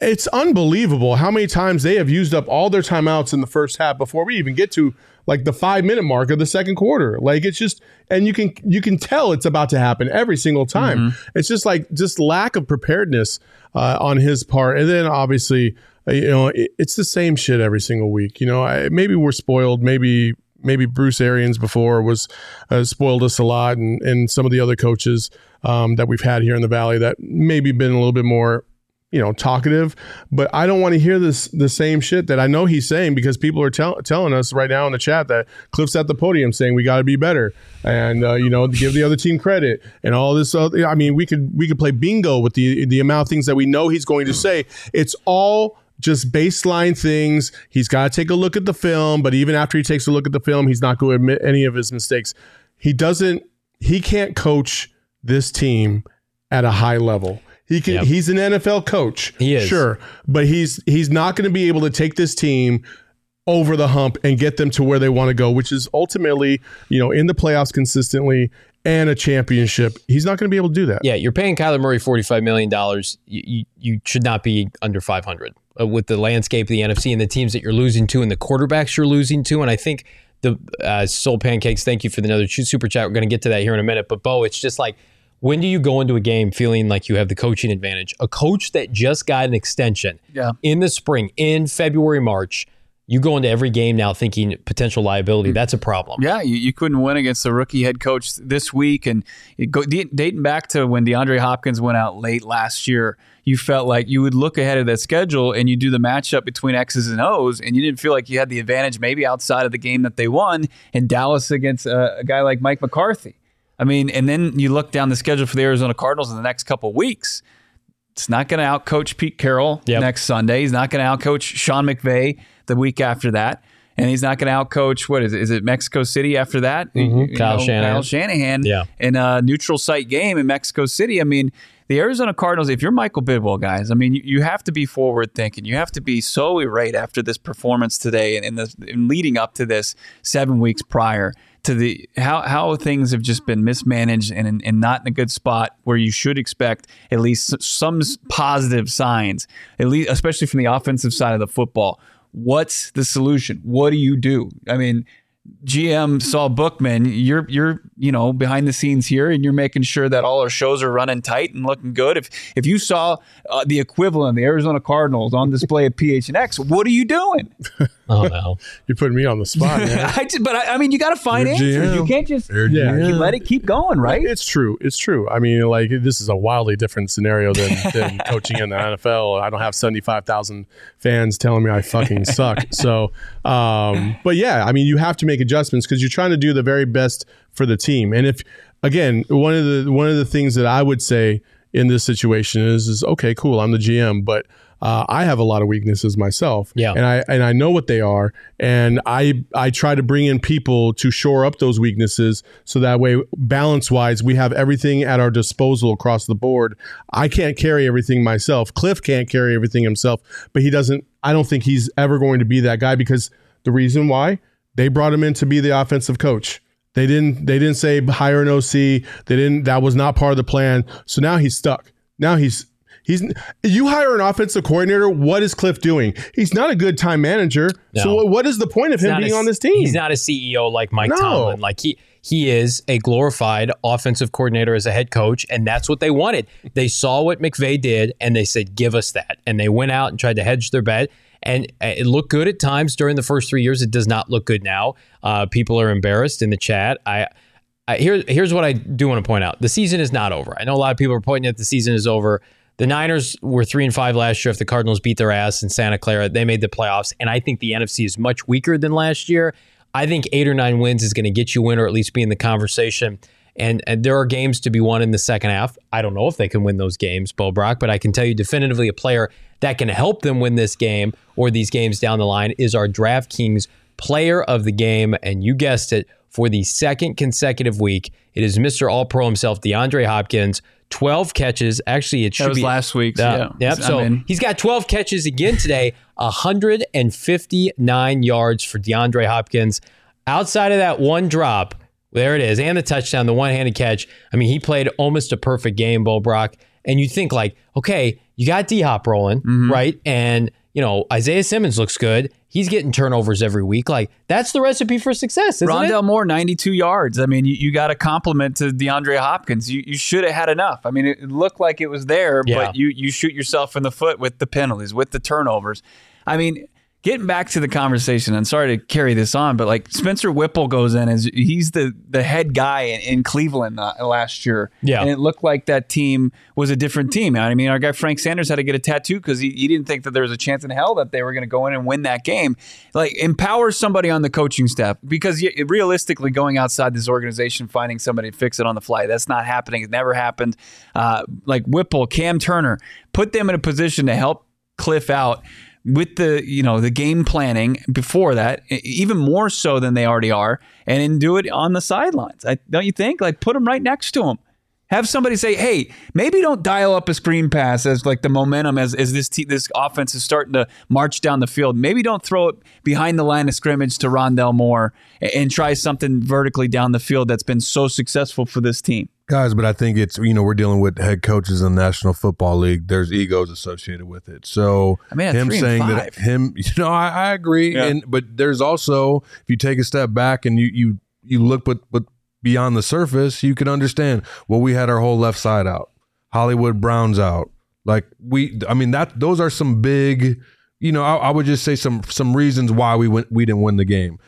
S3: It's unbelievable how many times they have used up all their timeouts in the first half before we even get to like the five minute mark of the second quarter. Like it's just, and you can you can tell it's about to happen every single time. It's just like just lack of preparedness uh, on his part, and then obviously, uh, you know, it, it's the same shit every single week. You know, I, maybe we're spoiled. Maybe maybe Bruce Arians before was uh, spoiled us a lot, and and some of the other coaches um, that we've had here in the valley that maybe been a little bit more you know talkative. But i don't want to hear this the same shit that i know he's saying because people are tell, telling us right now in the chat that cliff's at the podium saying we got to be better and uh, you know give the other team credit and all this other, i mean we could we could play bingo with the the amount of things that we know he's going to say. It's all just baseline things. He's got to take a look at the film, but even after he takes a look at the film, he's not going to admit any of his mistakes. He doesn't. He can't coach this team at a high level. He can.
S1: Yep.
S3: He's an NFL coach.
S1: He is.
S3: sure, but he's he's not going to be able to take this team over the hump and get them to where they want to go, which is ultimately, you know, in the playoffs consistently and a championship. He's not going to be able to do that.
S1: Yeah, you're paying Kyler Murray $45 million. You, you, you should not be under 500 uh, with the landscape of the NFC and the teams that you're losing to and the quarterbacks you're losing to. And I think the uh, Soul Pancakes, thank you for the another super chat. We're going to get to that here in a minute. But, Bo, it's just like, when do you go into a game feeling like you have the coaching advantage? A coach that just got an extension
S2: Yeah.
S1: in the spring, in February, March, you go into every game now thinking potential liability. That's a problem.
S2: Yeah, you, you couldn't win against the rookie head coach this week, and go, dating back to when DeAndre Hopkins went out late last year, you felt like you would look ahead of that schedule and you do the matchup between X's and O's, and you didn't feel like you had the advantage maybe outside of the game that they won in Dallas against a, a guy like Mike McCarthy. I mean, and then you look down the schedule for the Arizona Cardinals in the next couple weeks. It's not going to outcoach Pete Carroll
S1: Yep.
S2: next Sunday. He's not going to outcoach Sean McVay the week after that. And he's not going to outcoach, what is it? Is it Mexico City after that? Mm-hmm. You
S1: Kyle Shanahan.
S2: Kyle Shanahan
S1: Yeah.
S2: in a neutral site game in Mexico City. I mean, the Arizona Cardinals, if you're Michael Bidwill, guys, I mean, you, you have to be forward thinking. You have to be so irate after this performance today and, the, and leading up to this seven weeks prior to the how, how things have just been mismanaged and, and not in a good spot where you should expect at least some positive signs, at least especially from the offensive side of the football. What's the solution? What do you do? I mean, GM Saul Bookman, you're you're you know behind the scenes here, and you're making sure that all our shows are running tight and looking good. If if you saw uh, the equivalent, the Arizona Cardinals on display at PHNX, what are you doing?
S1: Oh, no.
S3: You're putting me on the spot, man.
S2: I just, but I, I mean, you got to find
S4: You're
S2: answers. You can't just
S3: Yeah.
S2: You let it keep going, right?
S3: It's true. It's true. I mean, like this is a wildly different scenario than, than coaching in the NFL. I don't have seventy five thousand fans telling me I fucking suck. So, um, but yeah, I mean, you have to make adjustments because you're trying to do the very best for the team. And if again, one of the one of the things that I would say in this situation is is okay, cool, I'm the GM, but uh, I have a lot of weaknesses myself,
S1: Yeah.
S3: and I and I know what they are, and I I try to bring in people to shore up those weaknesses, so that way, balance wise, we have everything at our disposal across the board. I can't carry everything myself. Cliff can't carry everything himself, but he doesn't. I don't think he's ever going to be that guy because the reason why they brought him in to be the offensive coach. They didn't. They didn't say hire an OC. They didn't. That was not part of the plan. So now he's stuck. Now he's he's. You hire an offensive coordinator. What is Cliff doing? He's not a good time manager. So
S1: No.
S3: what- what is the point of him being
S1: a-
S3: on this team?
S1: He's not a CEO like Mike
S3: No.
S1: Tomlin. Like he he is a glorified offensive coordinator as a head coach, and that's what they wanted. They saw what McVay did, and they said, "Give us that." And they went out and tried to hedge their bet. And it looked good at times during the first three years. It does not look good now. Uh, people are embarrassed in the chat. I, I here, here's what I do want to point out: the season is not over. I know a lot of people are pointing at the season is over. The Niners were three and five last year. If the Cardinals beat their ass in Santa Clara, they made the playoffs. And I think the NFC is much weaker than last year. I think eight or nine wins is going to get you in, or at least be in the conversation. And, and there are games to be won in the second half. I don't know if they can win those games, Bo Brack, but I can tell you definitively a player that can help them win this game or these games down the line is our DraftKings player of the game. And you guessed it, for the second consecutive week, it is Mr. All Pro himself, DeAndre Hopkins. 12 catches. Actually, it should
S2: That was
S1: be
S2: last week's.
S1: uh,
S2: yeah.
S1: Yep. So
S2: I mean,
S1: he's got 12 catches again today, 159 yards for DeAndre Hopkins. Outside of that one drop, there it is, and the touchdown, the one handed catch. I mean, he played almost a perfect game, Bo Brack. And you think, like, okay, you got D Hop rolling,
S2: Mm-hmm.
S1: right? And, you know, Isaiah Simmons looks good. He's getting turnovers every week. Like, that's the recipe for success, isn't
S2: Rondale
S1: it?
S2: Moore, 92 yards. I mean, you, you got a compliment to DeAndre Hopkins. You, you should have had enough. I mean, it looked like it was there,
S1: Yeah.
S2: but you, you shoot yourself in the foot with the penalties, with the turnovers. I mean, getting back to the conversation, I'm sorry to carry this on, but like Spencer Whipple goes in as he's the, the head guy in, in Cleveland uh, last year.
S1: Yeah.
S2: And it looked like that team was a different team. I mean, our guy Frank Sanders had to get a tattoo because he, he didn't think that there was a chance in hell that they were going to go in and win that game. Like, empower somebody on the coaching staff because you, realistically, going outside this organization, finding somebody to fix it on the fly, that's not happening. It never happened. Uh, like Whipple, Cam Turner, put them in a position to help Cliff out with the you know the game planning before that even more so than they already are and then do it on the sidelines. I, don't you think? Like put them right next to them have somebody say hey maybe don't dial up a screen pass as like the momentum as, as this te- this offense is starting to march down the field. Maybe don't throw it behind the line of scrimmage to Rondale Moore and, and try something vertically down the field that's been so successful for this team
S4: guys, but I think it's you know we're dealing with head coaches in the National Football League. There's egos associated with it. So
S2: I mean,
S4: him saying that him, you know, I, I agree.
S2: Yeah.
S4: And but there's also if you take a step back and you you you look but but beyond the surface, you can understand. Well, we had our whole left side out. Hollywood Brown's out. Like we, I mean that those are some big. You know, I, I would just say some some reasons why we went we didn't win the game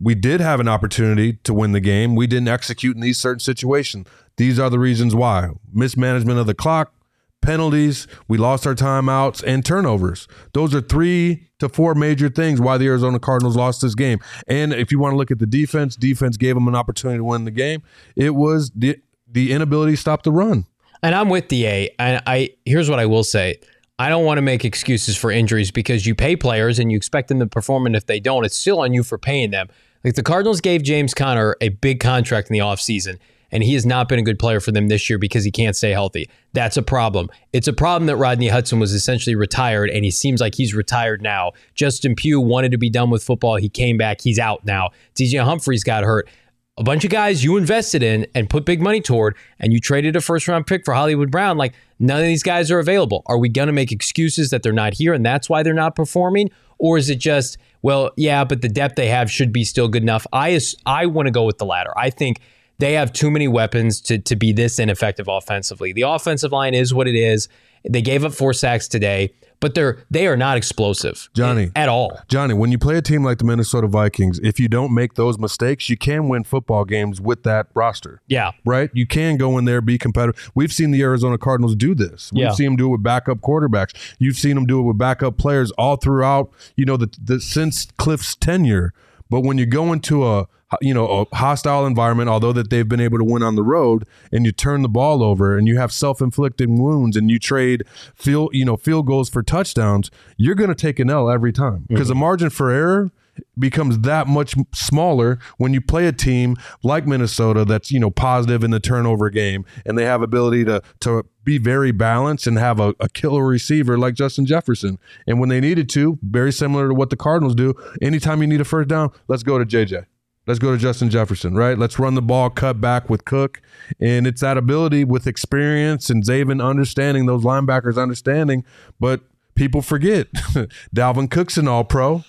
S4: we did have an opportunity to win the game. We didn't execute in these certain situations. These are the reasons why mismanagement of the clock, penalties, we lost our timeouts, and turnovers. Those are three to four major things why the Arizona Cardinals lost this game. And if you want to look at the defense, defense gave them an opportunity to win the game. It was the, the inability to stop the run.
S1: And I'm with DA. And I here's what I will say. I don't want to make excuses for injuries because you pay players and you expect them to perform, and if they don't, it's still on you for paying them. Like the Cardinals gave James Conner a big contract in the offseason, and he has not been a good player for them this year because he can't stay healthy. That's a problem. It's a problem that Rodney Hudson was essentially retired, and he seems like he's retired now. Justin Pugh wanted to be done with football. He came back. He's out now. DJ Humphries got hurt a bunch of guys you invested in and put big money toward, and you traded a first round pick for Hollywood Brown. Like, none of these guys are available. Are we going to make excuses that they're not here and that's why they're not performing? Or is it just, well, yeah, but the depth they have should be still good enough? I, I want to go with the latter. I think they have too many weapons to, to be this ineffective offensively. The offensive line is what it is. They gave up four sacks today, but they're they are not explosive,
S4: Johnny.
S1: at all.
S4: Johnny, when you play a team like the Minnesota Vikings, if you don't make those mistakes, you can win football games with that roster.
S1: Yeah,
S4: right? You can go in there be competitive. We've seen the Arizona Cardinals do this. We've
S1: Yeah.
S4: seen them do it with backup quarterbacks. You've seen them do it with backup players all throughout. You know the, the since Cliff's tenure. But when you go into a Uh, you know a hostile environment, although that they've been able to win on the road, and you turn the ball over and you have self inflicted wounds and you trade field you know field goals for touchdowns, you're going to take an L every time. Mm-hmm. Because the margin for error becomes that much smaller when you play a team like Minnesota that's you know positive in the turnover game and they have ability to to be very balanced and have a, a killer receiver like Justin Jefferson. And when they needed to very similar to what the Cardinals do anytime you need a first down let's go to JJ Let's go to Justin Jefferson, right? Let's run the ball, cut back with Cook. And it's that ability with experience and Zaven understanding, those linebackers understanding. But people forget Dalvin Cook's an all pro.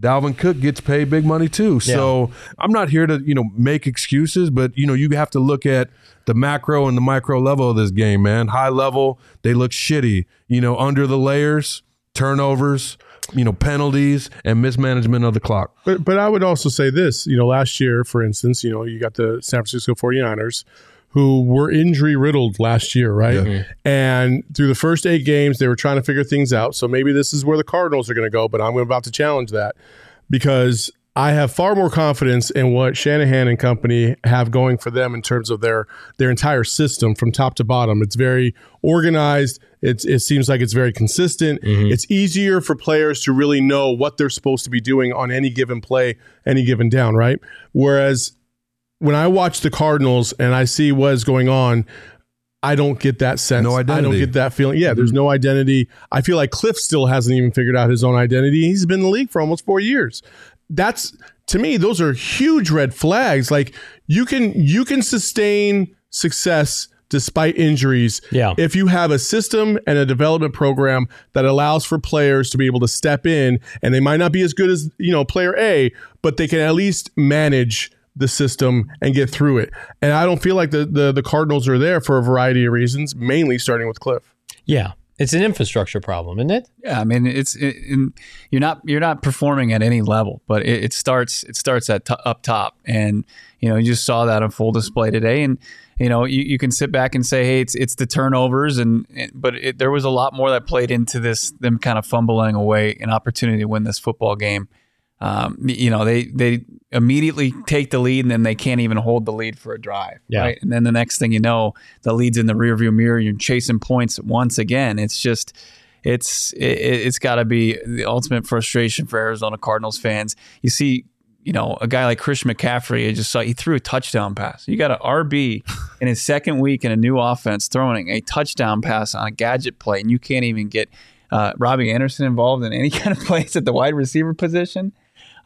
S4: Dalvin Cook gets paid big money too. So I'm not here to, you know, make excuses, but you know, you have to look at the macro and the micro level of this game, man. High level, they look shitty. You know, under the layers, turnovers, you know, penalties and mismanagement of the clock.
S3: But but I would also say this, you know, last year, for instance, you know, you got the San Francisco 49ers who were injury riddled last year, right? Mm-hmm. And through the first eight games, they were trying to figure things out. So maybe this is where the Cardinals are going to go, but I'm about to challenge that because I have far more confidence in what Shanahan and company have going for them in terms of their their entire system from top to bottom. It's very organized. It's, it seems like it's very consistent. Mm-hmm. It's easier for players to really know what they're supposed to be doing on any given play, any given down, right? Whereas when I watch the Cardinals and I see what is going on, I don't get that sense.
S4: No identity.
S3: I don't get that feeling. Yeah, there's mm-hmm. no identity. I feel like Cliff still hasn't even figured out his own identity. He's been in the league for almost four years. That's to me, those are huge red flags. Like you can you can sustain success despite injuries
S1: Yeah.
S3: if you have a system and a development program that allows for players to be able to step in and they might not be as good as you know player A, but they can at least manage the system and get through it. And I don't feel like the the, the Cardinals are there for a variety of reasons, mainly starting with Cliff.
S1: Yeah. It's an infrastructure problem, isn't it?
S2: Yeah, I mean it's it, you're not you're not performing at any level, but it, it starts it starts at t- up top, and you know you just saw that on full display today, and you know you, you can sit back and say, hey, it's it's the turnovers, and, and but there was a lot more that played into this them kind of fumbling away an opportunity to win this football game. Um, you know they they immediately take the lead and then they can't even hold the lead for a drive,
S1: Yeah.
S2: right? And then the next thing you know, the lead's in the rearview mirror. You're chasing points once again. It's just it's it, it's got to be the ultimate frustration for Arizona Cardinals fans. You see, you know, a guy like Chris McCaffrey, I just saw he threw a touchdown pass. You got an RB in his second week in a new offense throwing a touchdown pass on a gadget play, and you can't even get uh, Robbie Anderson involved in any kind of plays at the wide receiver position.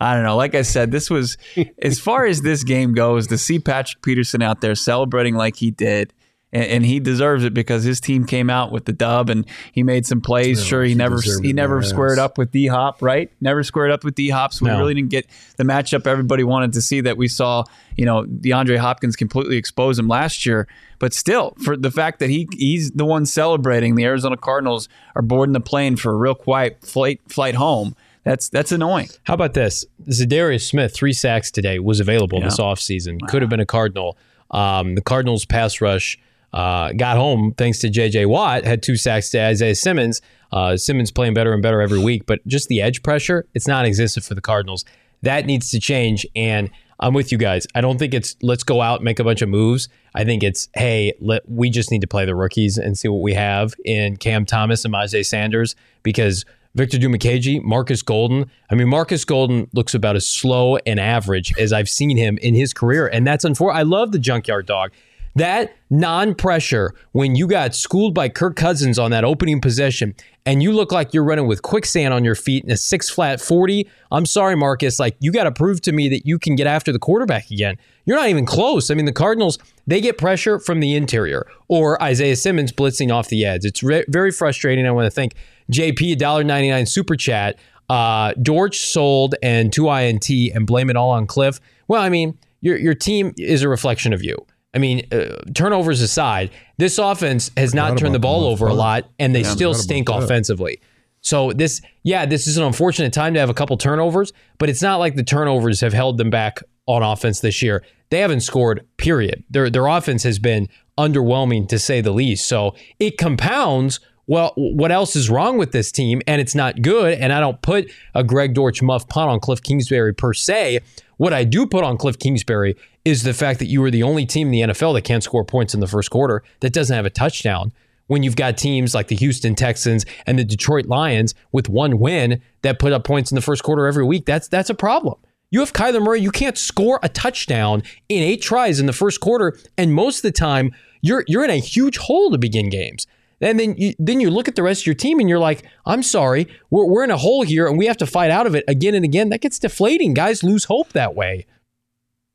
S2: I don't know. Like I said, this was as far as this game goes. To see Patrick Peterson out there celebrating like he did, and, and he deserves it because his team came out with the dub and he made some plays. sure, he,
S3: he
S2: never he never squared up with D Hop, right? Never squared up with D Hop, so we really didn't get the matchup everybody wanted to see. That we saw, you know, DeAndre Hopkins completely expose him last year. But still, for the fact that he he's the one celebrating, the Arizona Cardinals are boarding the plane for a real quiet flight flight home. That's that's annoying.
S1: How about this? Za'Darius Smith, three sacks today, was available this offseason. Could have been a Cardinal. Um, the Cardinals pass rush uh, got home thanks to J.J. Watt, had two sacks to Isaiah Simmons. Uh, Simmons playing better and better every week, but just the edge pressure, it's non existent for the Cardinals. That needs to change. And I'm with you guys. I don't think it's let's go out and make a bunch of moves. I think it's hey, let, we just need to play the rookies and see what we have in Cam Thomas and Myjai Sanders because Victor Dimukeje, Marcus Golden. I mean, Marcus Golden looks about as slow and average as I've seen him in his career, and that's unfortunate. I love the junkyard dog. That non pressure when you got schooled by Kirk Cousins on that opening possession and you look like you're running with quicksand on your feet in a six flat 40. I'm sorry, Marcus. Like, you got to prove to me that you can get after the quarterback again. You're not even close. I mean, the Cardinals, they get pressure from the interior or Isaiah Simmons blitzing off the edge. It's re- very frustrating. I want to thank JP, $1.99 super chat. Uh, Dortch sold and 2INT and blame it all on Cliff. Well, I mean, your, your team is a reflection of you. I mean, uh, turnovers aside, this offense has not turned the ball over a lot, and they still stink offensively. So this, yeah, this is an unfortunate time to have a couple turnovers, but it's not like the turnovers have held them back on offense this year. They haven't scored. Period. Their their offense has been underwhelming to say the least. So it compounds. Well, what else is wrong with this team? And it's not good. And I don't put a Greg Dortch muff punt on Cliff Kingsbury per se. What I do put on Cliff Kingsbury is the fact that you are the only team in the NFL that can't score points in the first quarter that doesn't have a touchdown when you've got teams like the Houston Texans and the Detroit Lions with one win that put up points in the first quarter every week, that's that's a problem. You have Kyler Murray, you can't score a touchdown in eight tries in the first quarter, and most of the time you're you're in a huge hole to begin games. And then you, then you look at the rest of your team and you're like, I'm sorry, we're, we're in a hole here and we have to fight out of it again and again. That gets deflating. Guys lose hope that way.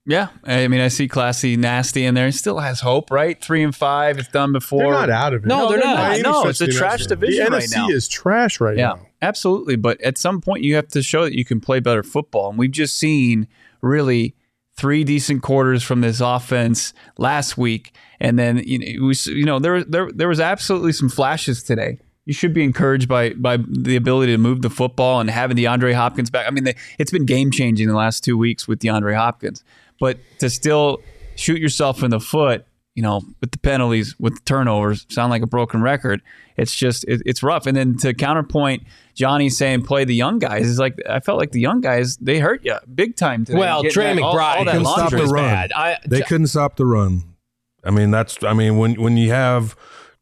S2: Yeah, I mean, I see classy, nasty in there. He still has hope, right? Three and five. It's done before.
S3: They're not out of it.
S1: No, they're not.
S3: by any
S2: No, it's a trash
S3: imagination.
S2: division
S3: The
S2: right
S3: NFC
S2: now.
S3: is trash right
S2: Yeah,
S3: now.
S2: absolutely. But at some point, you have to show that you can play better football. And we've just seen really three decent quarters from this offense last week, and then you know, it was, you know there there there was absolutely some flashes today. You should be encouraged by by the ability to move the football and having DeAndre Hopkins back. I mean, they, it's been game changing the last two weeks with DeAndre Hopkins, but to still shoot yourself in the foot you know, with the penalties, with the turnovers, sound like a broken record. It's just it, it's rough. And then to counterpoint, Johnny saying play the young guys is like I felt like the young guys they hurt you big time today.
S1: Well, Trey
S2: all-
S1: McBride
S2: all that
S4: couldn't stop the run.
S1: I,
S4: They couldn't stop the run. I mean, that's. I mean, when when you have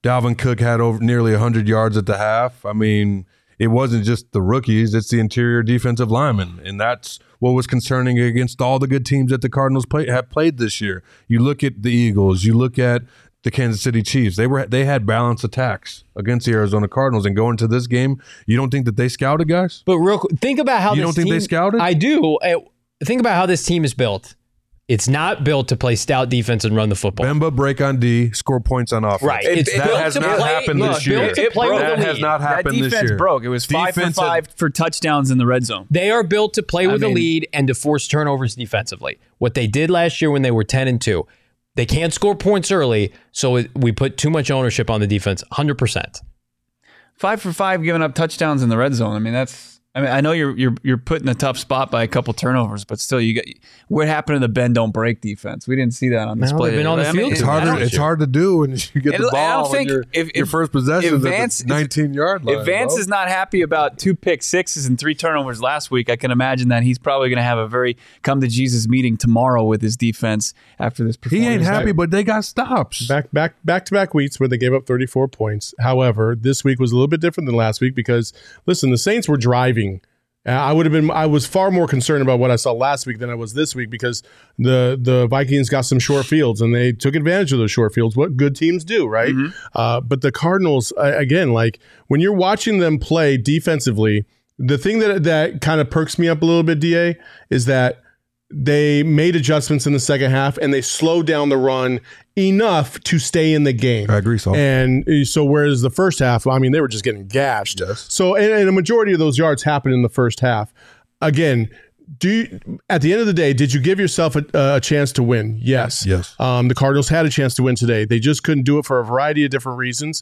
S4: Dalvin Cook had over nearly hundred yards at the half. I mean, it wasn't just the rookies; it's the interior defensive linemen, and that's what was concerning against all the good teams that the Cardinals play, have played this year. You look at the Eagles. You look at the Kansas City Chiefs. They were they had balanced attacks against the Arizona Cardinals, and going to this game, you don't think that they scouted guys?
S1: But real quick, think about how
S4: You don't think they scouted?
S1: I do. Think about how this team is built. It's not built to play stout defense and run the football.
S4: Bemba break on D, score points on offense.
S1: Right. It's
S4: that
S1: built
S4: has
S1: to
S4: not
S1: play-
S4: happened
S1: look,
S4: this year.
S1: built to play with
S4: that has not happened
S2: that
S4: this
S2: defense
S4: year.
S2: broke. It was five
S4: Defense
S2: for
S4: had-
S2: five for touchdowns in the red zone.
S1: They are built to play with the
S2: mean-
S1: lead and to force turnovers defensively. What they did last year when they were 10 and 2, they can't score points early, so we put too much ownership on the defense, 100%.
S2: Five for five, giving up touchdowns in the red zone. I mean, that's. I mean, I know you're you're you're put in a tough spot by a couple turnovers, but still, you got what happened to the bend don't break defense? We didn't see that on
S1: No,
S2: display.
S1: they've been on the
S2: I mean,
S1: field
S4: It's
S1: too
S4: hard. To, it's hard to do when you get
S2: And
S4: the
S2: I don't think
S4: your,
S2: if-
S4: your first possession
S2: if
S4: is at the 19 yard line.
S2: If Vance
S4: bro.
S2: is not happy about two pick sixes and three turnovers last week, I can imagine that he's probably going to have a very come to Jesus meeting tomorrow with his defense after this performance.
S4: he ain't happy, but they got stops.
S3: Back back back to back weeks where they gave up 34 points. However, this week was a little bit different than last week because listen, the Saints were driving. Uh, I would have been I was far more concerned about what I saw last week than I was this week because the the Vikings got some short fields and they took advantage of those short fields. What good teams do, right? Uh, but the Cardinals again, like when you're watching them play defensively, the thing that that kind of perks me up a little bit, Da, is that they made adjustments in the second half and they slowed down the run enough to stay in the game.
S4: I agree, so.
S3: And uh, so, whereas the first half, I mean, they were just getting gashed.
S4: Yes.
S3: So, and, and a majority of those yards happened in the first half. Again, do you, at the end of the day, did you give yourself a, a chance to win? Yes.
S4: Yes.
S3: Um, the Cardinals had a chance to win today. They just couldn't do it for a variety of different reasons.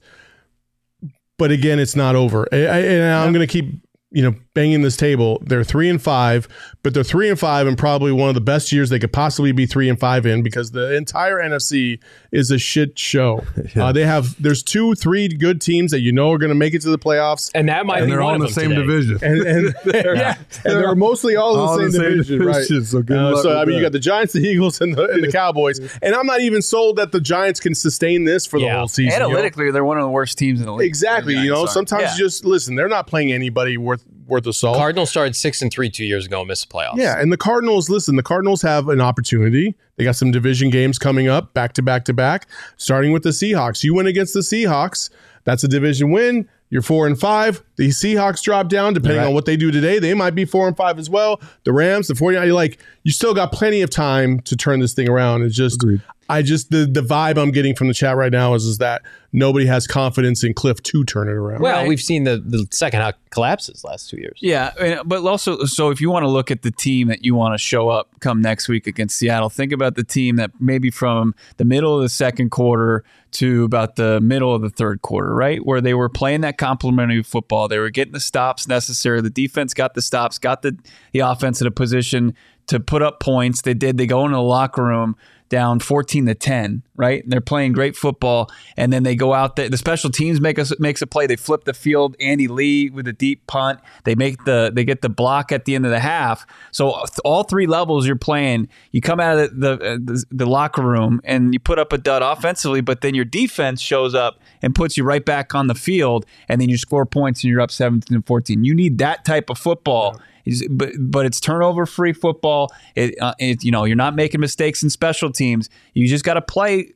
S3: But again, it's not over. I, I, and I'm going to keep you know banging this table. They're three and five, but they're three and five and probably one of the best years they could possibly be three and five in because the entire NFC is a shit show. uh, they have there's two, three good teams that you know are going to make it to the playoffs.
S1: And that might
S4: and
S1: be
S4: they're
S1: one
S4: all in the same
S1: today.
S4: division.
S3: and and they're,
S1: Yeah.
S3: and they're mostly all in the
S4: in
S3: same,
S4: the same
S3: division, right?
S4: so good
S3: Uh, so I mean, you got the Giants, the Eagles, and the, and the Cowboys, and I'm not even sold that the Giants can sustain this for the whole season. you know?
S2: Analytically, they're one of the worst teams in the league.
S3: exactly.
S2: The
S3: You know,
S2: are.
S3: sometimes
S2: Yeah.
S3: you just listen. They're not playing anybody worth worth a salt.
S1: Cardinals started 6 and 3 2 years ago and missed the playoffs.
S3: Yeah, and the Cardinals, listen, the Cardinals have an opportunity. They got some division games coming up, back to back to back, starting with the Seahawks. You win against the Seahawks, that's a division win. You're four and five. The Seahawks drop down, depending
S4: Right.
S3: on what they do today. They might be four and five as well. The Rams, the 49, you're like, you still got plenty of time to turn this thing around. It's just
S4: Agreed.
S3: I just the the vibe I'm getting from the chat right now is, is that nobody has confidence in Cliff to turn it around.
S1: Well,
S2: Right.
S1: we've seen the, the second half collapses last two years.
S2: Yeah, but also, so if you want to look at the team that you want to show up come next week against Seattle, think about the team that maybe from the middle of the second quarter to about the middle of the third quarter, right? Where they were playing that complementary football. They were getting the stops necessary. The defense got the stops, got the, the offense in a position to put up points. They did. They go into the locker room down 14 to 10, right? And they're playing great football. And then they go out there. The special teams make us makes a play. They flip the field. Andy Lee with a deep punt. They make the they get the block at the end of the half. So all three levels you're playing. You come out of the the, the, the locker room and you put up a dud offensively, but then your defense shows up and puts you right back on the field, and then you score points and you're up 17 to 14. You need that type of football. Is- But but it's turnover free football. It, uh, it you know you're not making mistakes in special teams. You just got to play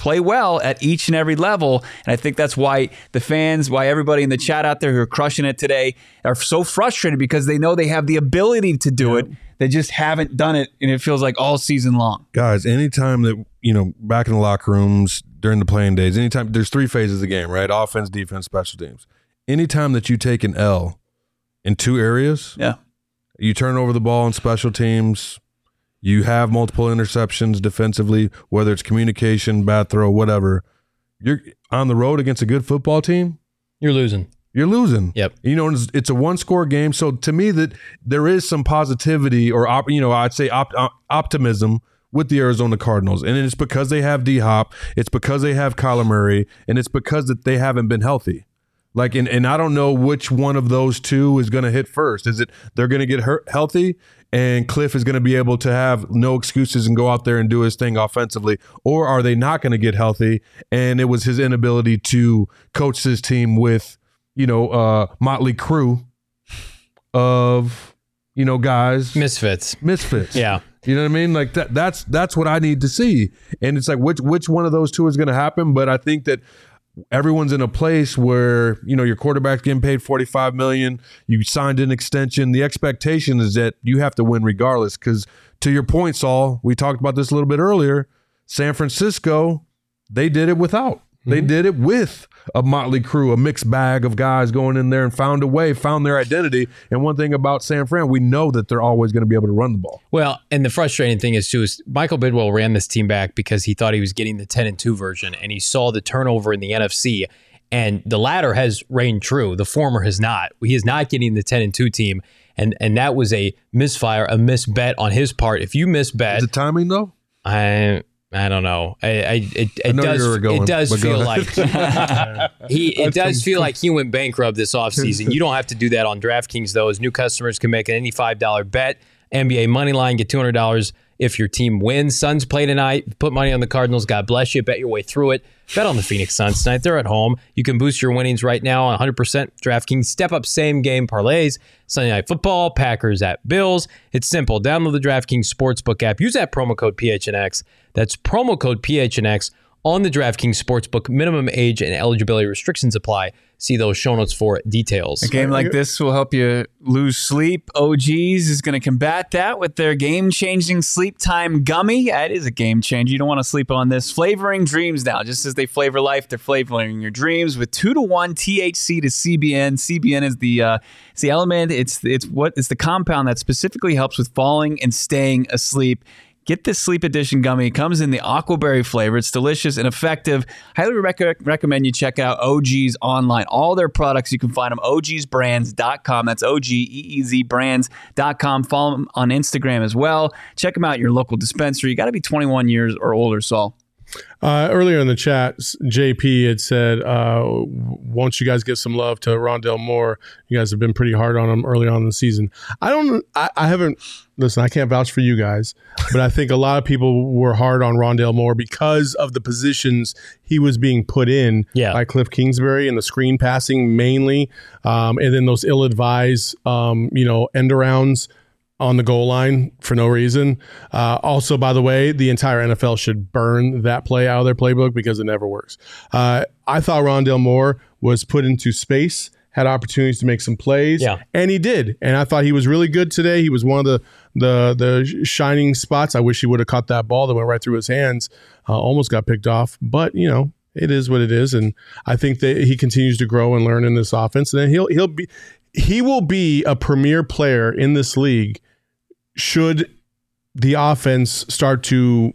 S2: play well at each and every level. And I think that's why the fans, why everybody in the chat out there who are crushing it today are so frustrated because they know they have the ability to do it. They just haven't done it, and it feels like all season long.
S4: guys, anytime that you know, back in the locker rooms during the playing days, anytime there's three phases of the game, right? Offense, defense, special teams. Anytime that you take an L in two areas,
S2: Yeah.
S4: you turn over the ball in special teams, you have multiple interceptions defensively, whether it's communication, bad throw, whatever. You're on the road against a good football team.
S1: You're losing.
S4: You're losing.
S1: Yep.
S4: You know, it's, it's a one score game. So to me, that there is some positivity or, op, you know, I'd say op, op- optimism with the Arizona Cardinals. And it's because they have D Hop, it's because they have Kyler Murray, and it's because that they haven't been healthy. Like, and, and I don't know which one of those two is going to hit first. Is it they're going to get hurt, healthy and Cliff is going to be able to have no excuses and go out there and do his thing offensively? Or are they not going to get healthy and it was his inability to coach his team with, you know, uh, Motley Crew of, you know, guys,
S1: Misfits.
S4: misfits.
S1: Yeah.
S4: You know what I mean? Like that that's that's what I need to see. And it's like which which one of those two is going to happen, but I think that everyone's in a place where, you know, your quarterback's getting paid 45 million, you signed an extension. The expectation is that you have to win regardless cuz to your point Saul, we talked about this a little bit earlier. San Francisco, they did it without. They mm-hmm. did it with a motley crew, a mixed bag of guys going in there and found a way, found their identity. And one thing about San Fran, we know that they're always going to be able to run the ball.
S1: Well, and the frustrating thing is too is Michael Bidwill ran this team back because he thought he was getting the ten and two version, and he saw the turnover in the NFC, and the latter has reigned true. The former has not. He is not getting the ten and two team, and and that was a misfire, a misbet on his part. If you misbet,
S4: Is it timing though?
S1: I I don't know. I, I it, it
S4: know
S1: does
S4: going,
S1: it does feel
S4: ahead.
S1: like he it does feel like he went bankrupt this offseason. You don't have to do that on DraftKings though, as new customers can make an any five dollar bet. NBA money line, get two hundred dollars if your team wins. Suns play tonight. Put money on the Cardinals. God bless you. Bet your way through it. Bet on the Phoenix Suns tonight. They're at home. You can boost your winnings right now on 100% DraftKings. Step up same game parlays. Sunday Night Football, Packers at Bills. It's simple. Download the DraftKings Sportsbook app. Use that promo code PHNX. That's promo code PHNX on the DraftKings Sportsbook. Minimum age and eligibility restrictions apply. See those show notes for details.
S2: A game like this will help you lose sleep. OGeez is going to combat that with their game changing sleep time gummy. It is a game changer. You don't want to sleep on this. Flavoring dreams now. Just as they flavor life, they're flavoring your dreams with two to one THC to CBN. CBN is the uh, it's the element. It's it's what it's the compound that specifically helps with falling and staying asleep. Get this Sleep Edition gummy. It comes in the aquaberry flavor. It's delicious and effective. Highly rec- recommend you check out OGeez online. All their products, you can find them ogsbrands.com. That's O G E E Z brands.com. Follow them on Instagram as well. Check them out your local dispensary. You got to be 21 years or older, Saul.
S3: Uh, earlier in the chat, JP had said, uh, "Won't you guys give some love to Rondale Moore? You guys have been pretty hard on him early on in the season. I don't. I, I haven't. Listen, I can't vouch for you guys, but I think a lot of people were hard on Rondale Moore because of the positions he was being put in
S1: Yeah.
S3: by Cliff Kingsbury and the screen passing mainly, um, and then those ill-advised, um, you know, end arounds." On the goal line for no reason. Uh, also, by the way, the entire NFL should burn that play out of their playbook because it never works. Uh, I thought Rondale Moore was put into space, had opportunities to make some plays,
S1: Yeah.
S3: and he did. And I thought he was really good today. He was one of the the the shining spots. I wish he would have caught that ball that went right through his hands. Uh, almost got picked off, but you know. It is what it is, and I think that he continues to grow and learn in this offense. And then he'll he'll be he will be a premier player in this league should the offense start to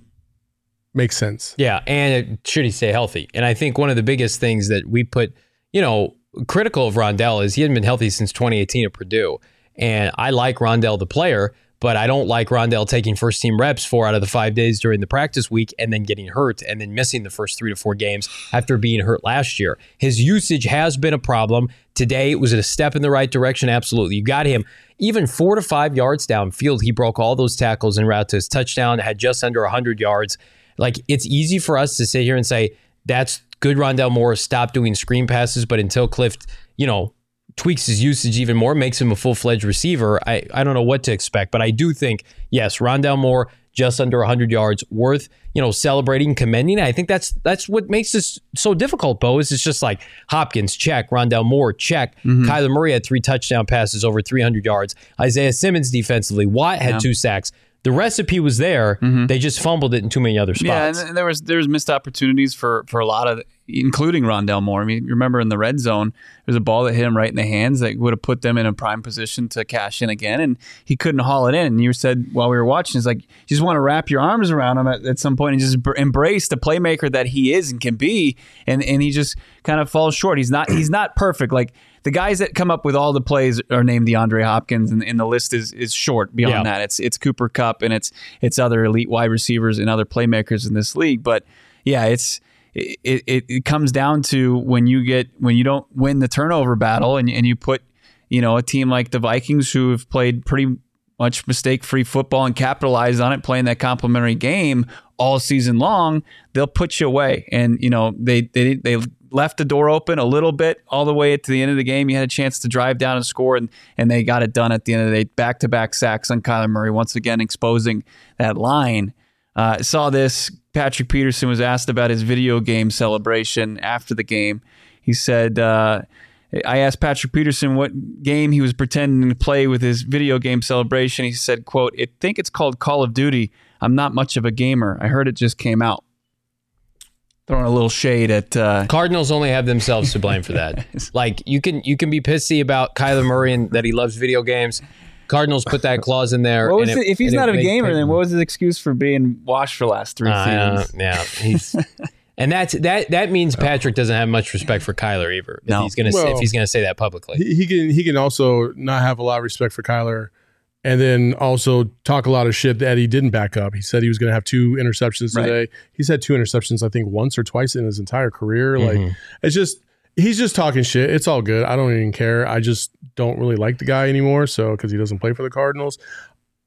S3: make sense.
S1: Yeah, and it, should he stay healthy? And I think one of the biggest things that we put, you know, critical of Rondale is he hadn't been healthy since 2018 at Purdue. And I like Rondale the player, but I don't like Rondale taking first team reps four out of the five days during the practice week and then getting hurt and then missing the first three to four games after being hurt last year. His usage has been a problem. Today it was a step in the right direction. Absolutely. You got him even four to five yards downfield. He broke all those tackles and route to his touchdown, had just under 100 yards. Like it's easy for us to sit here and say, that's good Rondale Moore, stop doing screen passes. But until Cliff, you know, tweaks his usage even more, makes him a full fledged receiver, I, I don't know what to expect. But I do think, yes, Rondale Moore, just under 100 yards, worth you know celebrating, commending. I think that's that's what makes this so difficult. Bo is it's just like Hopkins check, rondale Moore check,
S2: Mm-hmm.
S1: Kyler Murray had three touchdown passes over 300 yards, Isaiah Simmons defensively, Watt had two sacks. The recipe was there. They just fumbled it in too many other spots.
S2: Mm-hmm. Yeah, and there was there was missed opportunities for for a lot of, including Rondale Moore. I mean, you remember in the red zone, there's a ball that hit him right in the hands that would have put them in a prime position to cash in again, and he couldn't haul it in. And you said while we were watching, it's like you just want to wrap your arms around him at, at some point and just br- embrace the playmaker that he is and can be, and and he just kind of falls short. He's not he's not perfect like. The guys that come up with all the plays are named DeAndre Hopkins, and, and the list is is short beyond
S1: Yeah.
S2: that. It's it's Cooper Kupp and it's it's other elite wide receivers and other playmakers in this league. But yeah, it's it, it, it comes down to when you get when you don't win the turnover battle and, and you put you know a team like the Vikings who have played pretty much mistake free football and capitalized on it playing that complementary game all season long they'll put you away and you know they they they left the door open a little bit all the way to the end of the game you had a chance to drive down and score and and they got it done at the end of the day back to back sacks on Kyler Murray once again exposing that line uh, saw this. Patrick Peterson was asked about his video game celebration after the game. He said, uh, I asked Patrick Peterson what game he was pretending to play with his video game celebration. He said, quote, I think it's called Call of Duty. I'm not much of a gamer. I heard it just came out. Throwing a little shade at uh,
S1: Cardinals only have themselves to blame for that. like you can you can be pissy about Kyler Murray and that he loves video games. Cardinals put that clause in there.
S2: what was
S1: and
S2: it, if he's
S1: and
S2: not a
S1: made-
S2: gamer, then what was his excuse for being washed for the last three
S1: Uh,
S2: seasons?
S1: yeah, he's and that's that that means Patrick doesn't have much respect for Kyler either. If he's gonna say,
S3: Well-
S1: if he's gonna say that publicly.
S3: he, he can he can also not have a lot of respect for Kyler, and then also talk a lot of shit that he didn't back up. He said he was going to have two interceptions
S2: Right.
S3: today. He's had two interceptions, I think, once or twice in his entire career.
S1: Mm-hmm.
S3: Like it's just he's just talking shit. It's all good. I don't even care. I just don't really like the guy anymore. So because he doesn't play for the Cardinals.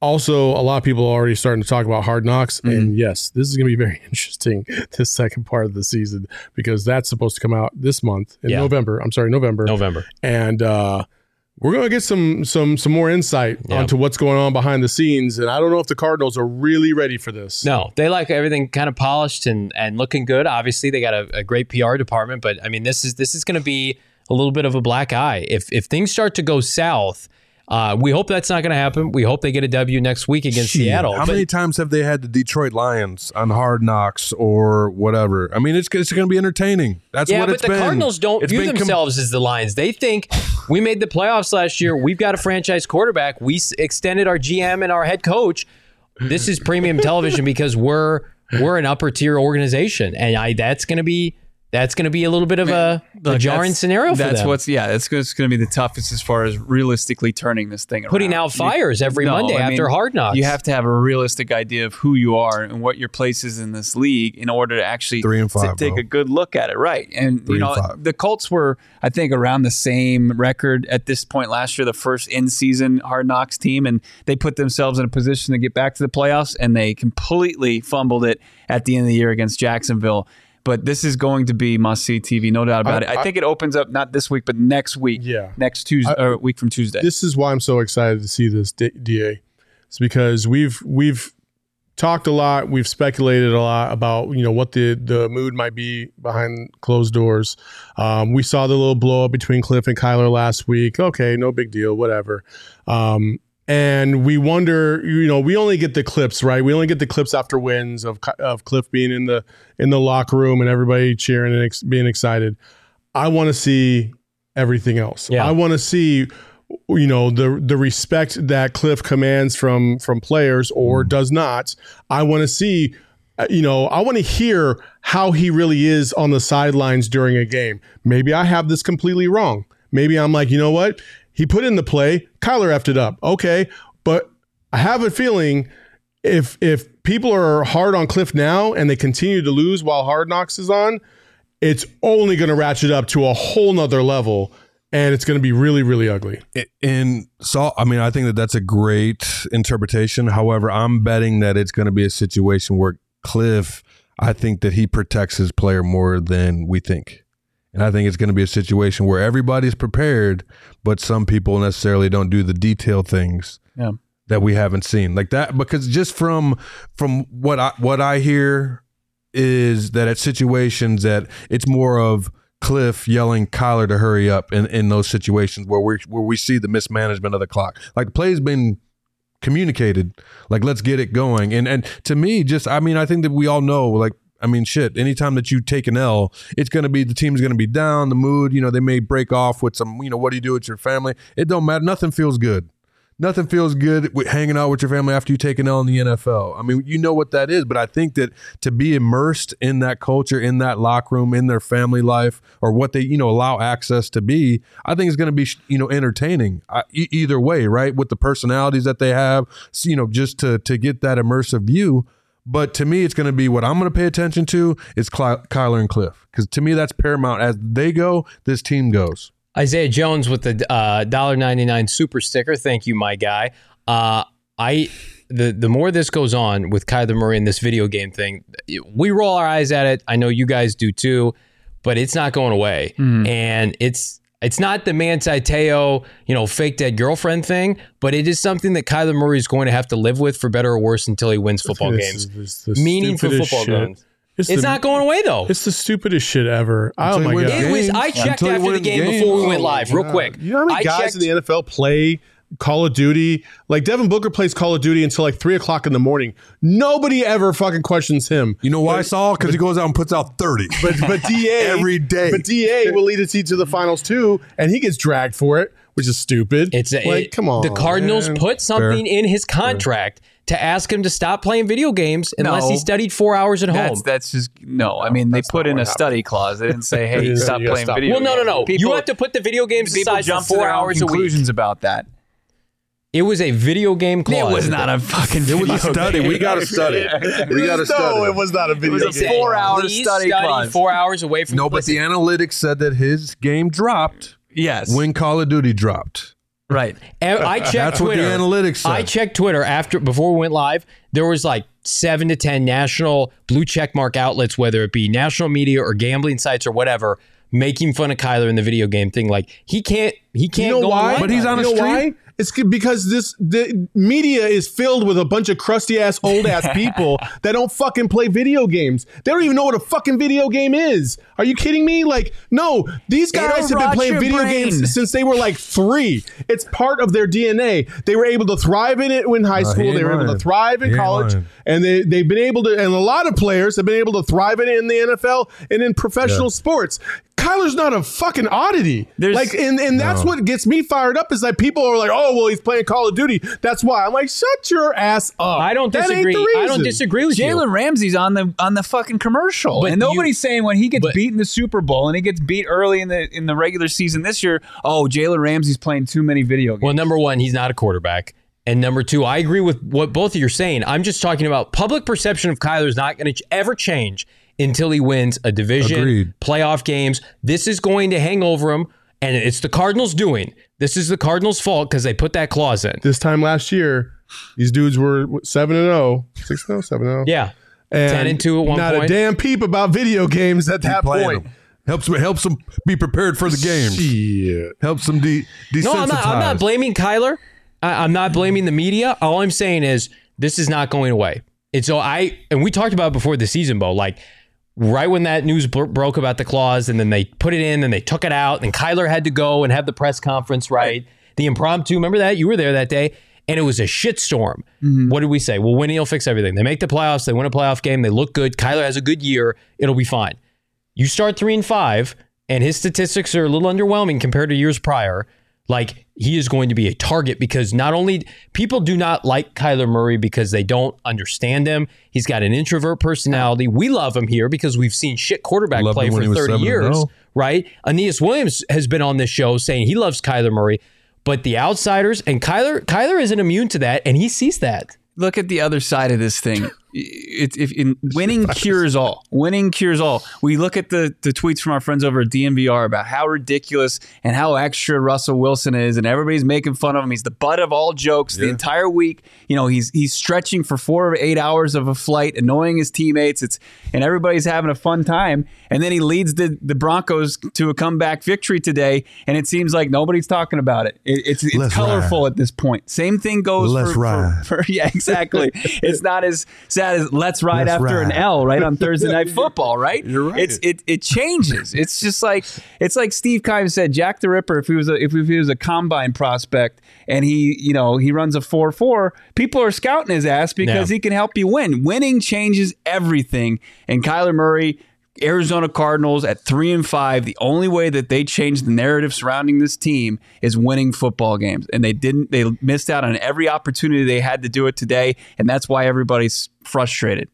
S3: Also, a lot of people are already starting to talk about hard knocks.
S1: Mm-hmm.
S3: And yes, this is going to be very interesting this second part of the season because that's supposed to come out this month in
S1: Yeah.
S3: November. I'm sorry, November
S1: November.
S3: and uh, we're gonna get some some some more insight
S1: Yeah.
S3: onto what's going on behind the scenes. And I don't know if the Cardinals are really ready for this.
S1: No, they like everything kind of polished and, and looking good. Obviously, they got a, a great PR department, but I mean, this is this is going to be a little bit of a black eye if if things start to go south. Uh, we hope that's not going to happen. We hope they get a W next week against
S4: Shit.
S1: Seattle.
S4: How
S1: But-
S4: many times have they had the Detroit Lions on Hard Knocks or whatever? I mean, it's it's going to be entertaining. That's
S1: yeah,
S4: what
S1: but the. Cardinals don't
S4: It's
S1: view
S4: been com-
S1: themselves as the Lions. They think we made the playoffs last year. We've got a franchise quarterback. We s- extended our GM and our head coach. This is premium television because we're we're an upper tier organization, and I that's going to be that's going to be a little bit of a, a jarring scenario for
S2: That's
S1: them.
S2: what's yeah. That's going to be the toughest as far as realistically turning this thing around.
S1: Putting out fires every Monday after Hard Knocks.
S2: You have to have a realistic idea of who you are and what your place is in this league in order to actually
S4: Three and
S2: to
S4: five,
S2: take
S4: bro.
S2: a good look at it. Right, and
S4: Three
S2: you
S4: and
S2: know
S4: five.
S2: the Colts were I think around the same record at this point last year, the first in season Hard Knocks team, and they put themselves in a position to get back to the playoffs, and they completely fumbled it at the end of the year against Jacksonville. But this is going to be must see TV, no doubt about
S3: I-
S2: it. I, think it opens up not this week, but next week.
S3: Yeah.
S2: next Tuesday
S3: I-
S2: or week from Tuesday.
S3: This is why I'm so excited to see this DA. It's because we've we've talked a lot, we've speculated a lot about you know what the the mood might be behind closed doors. Um, we saw the little blow up between Cliff and Kyler last week. Okay, no big deal, whatever. Um, and we wonder, you know, we only get the clips, right? We only get the clips after wins of of Cliff being in the in the locker room and everybody cheering and ex- being excited. I want to see everything else.
S1: Yeah.
S3: I want to see you know the the respect that Cliff commands from from players or does not. I want to see uh, you know, I want to hear how he really is on the sidelines during a game. Maybe I have this completely wrong. Maybe I'm like, you know what? He put in the play, Kyler effed it up. Okay, but I have a feeling if if people are hard on Cliff now and they continue to lose while Hard Knocks is on, it's only going to ratchet up to a whole nother level, and it's going to be really really ugly.
S4: And so, I mean, I think that that's a great interpretation. However, I'm betting that it's going to be a situation where Cliff, I think that he protects his player more than we think. And I think it's going to be a situation where everybody's prepared, but some people necessarily don't do the detail things
S2: Yeah.
S4: that we haven't seen like that because just from from what I what I hear is that at situations that it's more of Cliff yelling Kyler to hurry up in, in those situations where we where we see the mismanagement of the clock. Like the play's been communicated, like let's get it going. And and to me, just I mean, I think that we all know like I mean, shit. Anytime that you take an L, it's going to be the team's going to be down. The mood, you know, they may break off with some, you know, what do you do with your family? It don't matter. Nothing feels good. Nothing feels good with hanging out with your family after you take an L in the NFL. I mean, you know what that is, but I think that to be immersed in that culture, in that locker room, in their family life, or what they, you know, allow access to be, I think it's going to be, you know, entertaining uh, e- either way, right? With the personalities that they have, so, you know, just to to get that immersive view. But to me, it's going to be what I'm going to pay attention to is Ky- Kyler and Cliff because to me that's paramount. As they go, this team goes.
S1: Isaiah Jones with the uh, $1.99 super sticker. Thank you, my guy. Uh, I the the more this goes on with Kyler Murray and this video game thing, we roll our eyes at it. I know you guys do too, but it's not going away. And it's it's not the Manti Te'o, you know, fake dead girlfriend thing, but it is something that Kyler Murray is going to have to live with for better or worse until he wins football
S3: This
S1: games.
S3: is the
S1: Meaningful football
S3: shit.
S1: games.
S3: It's,
S1: It's
S3: the-
S1: not going away though.
S3: It's the stupidest shit ever. Oh my god!
S1: It was. I checked
S4: Until you
S1: after the
S4: win
S1: game before we went
S4: Oh,
S1: live, real quick.
S3: You know how many
S1: I
S3: guys
S1: checked-
S3: in the NFL play Call of Duty? Like Devin Booker plays Call of Duty until like three o'clock in the morning. Nobody ever fucking questions him.
S4: You know why, Saul? Because he goes out and puts out 30.
S3: But but Da
S4: Every day.
S3: But Da will lead a team to the finals too, and he gets dragged for it, which is stupid.
S1: It's a,
S3: like
S1: it-
S3: come on.
S1: The Cardinals
S3: man.
S1: put something in his contract to ask him to stop playing video games unless
S2: No.
S1: he studied four hours at home.
S2: That's that's just no. I mean, they put in
S3: what
S2: a study clause. They didn't say, "Hey, stop playing
S3: stop.
S2: video."
S1: well, no, no, no.
S2: games.
S1: you have to put the video games
S2: people
S1: aside for
S2: jump
S1: four
S2: their own
S1: hours a week.
S2: conclusions about that.
S1: It was a video game clause.
S2: It was not a fucking.
S4: It was
S2: video
S4: a study.
S2: game.
S4: We got to study. We got to study.
S3: No, it was not a video.
S2: was a
S1: It's a
S3: game.
S2: four-hour
S1: please
S2: study clause.
S1: Four hours away from.
S4: No, but the analytics said that his game dropped
S2: Yes.
S4: when Call of Duty dropped.
S2: right.
S1: And I checked
S4: That's what the analytics said.
S1: I checked Twitter after before we went live. There was like seven to ten national blue checkmark outlets, whether it be national media or gambling sites or whatever, making fun of Kyler in the video game thing. Like he can't, he can't
S3: You know
S1: go
S3: why?
S4: But he's on
S3: you
S4: a
S3: know
S4: streak.
S3: why? It's because this the media is filled with a bunch of crusty ass old ass people that don't fucking play video games. They don't even know what a fucking video game is. Are you kidding me? Like, no, these
S2: It'll
S3: guys have been playing video
S2: brain.
S3: games since they were like three. It's part of their DNA. They were able to thrive in it in high
S4: he
S3: school. They were able to thrive in
S4: He
S3: college, and they they've been able to. And a lot of players have been able to thrive in it in the NFL and in professional sports. Kyler's not a fucking oddity.
S2: There's-
S3: like, and, and that's what gets me fired up is that people are like, oh, well, he's playing Call of Duty. That's why. I'm like, shut your ass up.
S1: I don't
S3: That ain't
S1: disagree.
S3: the
S1: I don't disagree with you.
S2: Jalen Ramsey's on the on the fucking commercial,
S1: But
S2: and
S1: you-
S2: nobody's saying when he gets
S1: but-
S2: beat in the Super Bowl and he gets beat early in the in the regular season this year. Oh, Jalen Ramsey's playing too many video games.
S1: Well, number one, he's not a quarterback. And number two, I agree with what both of you are saying. I'm just talking about public perception of Kyler is not going to ever change until he wins a division,
S4: Agreed.
S1: playoff games. This is going to hang over him, and it's the Cardinals' doing. This is the Cardinals' fault because they put that clause in.
S3: This time last year, these dudes were 7 and 0, 6 and 0, 7 and 0.
S1: Yeah.
S3: And
S1: 10 and 2 at one point.
S3: not
S1: point.
S3: a damn peep about video games at that point.
S4: them. Helps helps them be prepared for the game.
S3: Shit.
S4: Helps them de- desensitize.
S1: No, I'm not, I'm not blaming Kyler. I, I'm not blaming the media. All I'm saying is this is not going away. And so I, and we talked about it before the season, Bo, like right when that news bro- broke about the clause and then they put it in and they took it out and Kyler had to go and have the press conference, right? The impromptu, remember that? You were there that day. And it was a shitstorm. Mm-hmm. What did we say? Well, winning will fix everything. They make the playoffs. They win a playoff game. They look good. Kyler has a good year. It'll be fine. You start three and five, and his statistics are a little underwhelming compared to years prior. Like he is going to be a target because not only people do not like Kyler Murray because they don't understand him. He's got an introvert personality. We love him here because we've seen shit quarterback
S4: Loved
S1: play for
S4: when he was
S1: 30 years,
S4: oh.
S1: right? Aeneas Williams has been on this show saying he loves Kyler Murray, but the outsiders and Kyler Kyler isn't immune to that, and he sees that.
S2: Look at the other side of this thing. It's if in winning cures all. Winning cures all. We look at the the tweets from our friends over at DNVR about how ridiculous and how extra Russell Wilson is, and everybody's making fun of him. He's the butt of all jokes the entire week. You know, he's he's stretching for four or eight hours of a flight, annoying his teammates. It's and everybody's having a fun time. And then he leads the the Broncos to a comeback victory today, and it seems like nobody's talking about it. it it's it's
S4: Let's
S2: colorful
S4: ride.
S2: at this point. Same thing goes
S4: Let's
S2: for, for-
S4: ride.
S2: for- yeah, exactly. it's not as sad as let's ride
S4: Let's
S2: after an. L, right? On Thursday night football, right?
S4: You're right.
S2: It's it it changes. It's just like it's like Steve Keim said, Jack the Ripper, if he was a if he was a combine prospect and he, you know, he runs a four four, people are scouting his ass because
S1: Yeah.
S2: he can help you win. Winning changes everything. And Kyler Murray Arizona Cardinals at three and five. The only way that they changed the narrative surrounding this team is winning football games, and they didn't. They missed out on every opportunity they had to do it today, and that's why everybody's frustrated.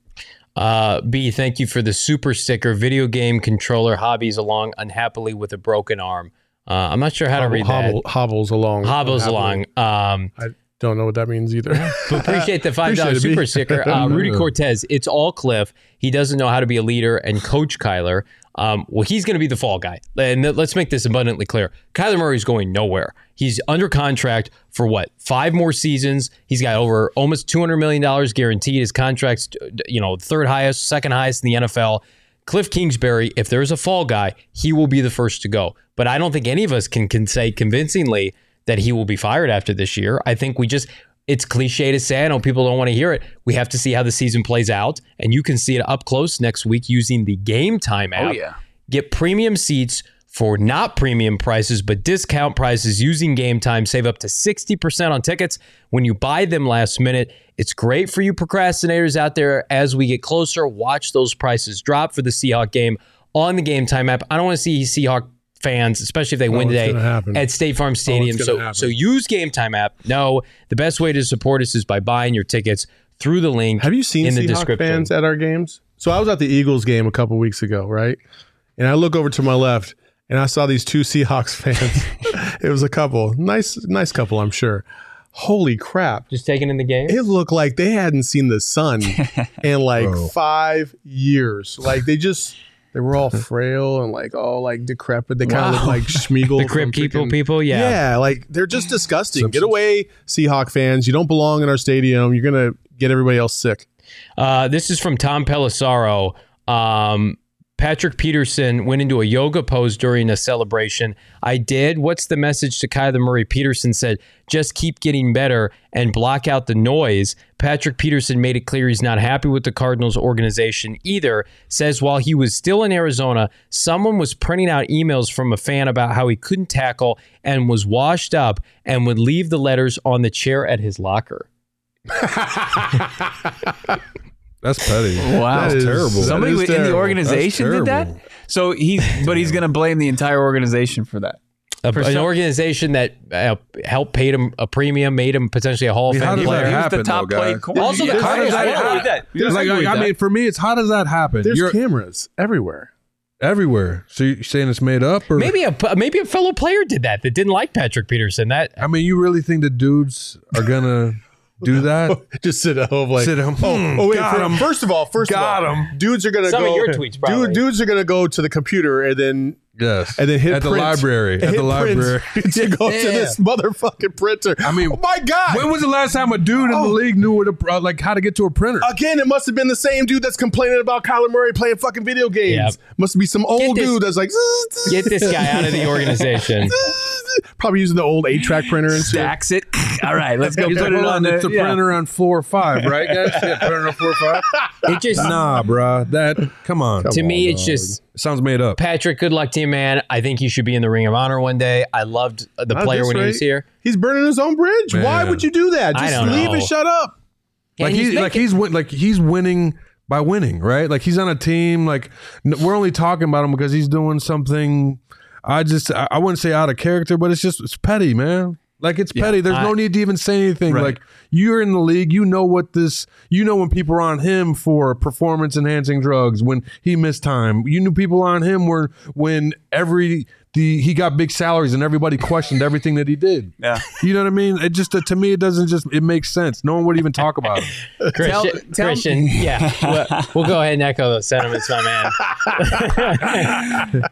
S1: Uh, B, thank you for the super sticker. Video game controller hobbies along unhappily with a broken arm. Uh, I'm not sure how to read
S3: Hobble,
S1: that.
S3: hobbles along.
S1: Hobbles along. Um,
S3: I don't know what that means either.
S1: but appreciate the five dollar super
S3: B.
S1: sticker. Uh, Rudy Cortez. It's all Cliff. He doesn't know how to be a leader and coach Kyler. Um, well, he's going to be the fall guy. And th- let's make this abundantly clear. Kyler Murray's going nowhere. He's under contract for what five more seasons. He's got over almost two hundred million dollars guaranteed. His contract's you know third highest, second highest in the NFL. Cliff Kingsbury, if there's a fall guy, he will be the first to go. But I don't think any of us can, can say convincingly that he will be fired after this year. I think we just, it's cliche to say, I know people don't want to hear it. We have to see how the season plays out. And you can see it up close next week using the game time oh, app.
S2: Oh, yeah.
S1: Get premium seats for not premium prices, but discount prices using game time. Save up to 60% on tickets when you buy them last minute. It's great for you procrastinators out there as we get closer. Watch those prices drop for the Seahawk game on the game time app. I don't want to see Seahawk fans, especially if they win today at State Farm Stadium.
S3: gonna
S1: So
S3: happen.
S1: so use game time app. No, the best way to support us is by buying your tickets through the link
S3: Have you seen
S1: in the
S3: Seahawk
S1: description.
S3: fans at our games? So I was at the Eagles game a couple weeks ago, right? And I look over to my left and I saw these two Seahawks fans. it was a couple, nice, nice couple, I'm sure. Holy crap!
S1: Just taking in the game.
S3: It looked like they hadn't seen the sun in like
S4: Bro.
S3: five years. Like they just. They were all frail and like all like decrepit. They kind of look like Sméagol.
S1: the Crypt
S3: from
S1: people, people, yeah.
S3: yeah, like they're just disgusting. Get away, Seahawk fans. You don't belong in our stadium. You're gonna get everybody else sick.
S1: Uh, this is from Tom Pelissero. Um, Patrick Peterson went into a yoga pose during a celebration. I did. What's the message to Kyler Murray? Peterson said, just keep getting better and block out the noise. Patrick Peterson made it clear he's not happy with the Cardinals organization either. Says while he was still in Arizona, someone was printing out emails from a fan about how he couldn't tackle and was washed up and would leave the letters on the chair at his locker.
S4: That's petty.
S2: Wow.
S4: That's
S3: That is-
S4: terrible.
S2: Somebody
S3: is
S2: in the organization did that. So he's but he's going to blame the entire organization for that.
S1: A-
S2: For
S1: an
S2: some-
S1: organization that uh, helped pay him a premium, made him potentially a Hall of
S4: I mean, how
S1: Fame
S4: does
S1: player.
S4: that
S2: He was
S4: happen,
S2: the top
S4: though,
S2: played
S4: guys?
S2: corner.
S1: Also, the
S2: Yeah.
S1: Cardinals-
S2: I
S1: how
S2: agree
S1: does
S2: with
S4: that-
S2: that.
S4: Like,
S2: I
S4: I,
S2: with
S4: mean,
S2: that.
S4: for me, it's how does that happen?
S3: There's
S4: You're
S3: cameras everywhere.
S4: everywhere. So you're saying it's made up, or
S1: Maybe a maybe a fellow player did that that didn't like Patrick Peterson. That
S4: I mean, you really think the dudes are gonna do that?
S3: Just sit at home like
S4: Sit at home.
S3: Oh,
S4: Hmm,
S3: oh wait.
S4: got
S3: fir- First of all, first
S4: Got
S3: of all,
S4: 'em.
S3: dudes are gonna
S1: Some of
S3: go.
S1: your tweets, probably.
S3: dude, dudes are gonna go to the computer and then
S4: Yes,
S3: and then hit
S4: at the library.
S3: and
S4: At
S3: hit
S4: the
S3: print
S4: library.
S3: to go to this motherfucking printer.
S4: I mean,
S3: oh my god.
S4: When was the last time a dude in the
S3: Oh.
S4: league knew what a, uh, like how to get to a printer?
S3: Again, it must have been the same dude that's complaining about Kyler Murray playing fucking video games.
S1: Yep.
S3: Must be some old
S1: this-
S3: dude that's like
S1: get this guy out of the organization.
S3: probably using the old eight track printer and shit.
S2: Stacks it. All right, let's go
S4: He's
S2: put
S4: like,
S2: it on
S4: on,
S2: the
S4: it's a
S2: yeah.
S4: printer on floor five, right, guys? Yeah, printer on floor five.
S1: It just
S4: Nah, bruh. That come on.
S1: to me,
S3: on,
S1: it's just
S4: Sounds made up.
S1: Patrick. Good luck to you, man. I think you should be in the Ring of Honor one day. I loved uh, the
S3: Not
S1: player
S3: this
S1: when he was here.
S3: He's burning his own bridge. Why would you do that?
S1: I
S3: Just
S1: don't
S3: leave
S1: know.
S3: and shut up.
S4: like he's,
S1: he's
S4: like he's win, like he's winning by winning, right? Like he's on a team. Like we're only talking about him because he's doing something. I just I, I wouldn't say out of character, but it's just it's petty, man. Like it's petty. There's no need to even say anything.
S2: Right.
S4: Like you're in the league, you know what this. You know when people are on him for performance enhancing drugs, when he missed time. You knew people on him were when every the he got big salaries and everybody questioned everything that he did.
S2: Yeah.
S4: You know what I mean? It just to me it doesn't just it makes sense. No one would even talk about it.
S1: Christian,
S2: tell-
S1: Christian yeah. We'll, we'll go ahead and echo those sentiments, my man.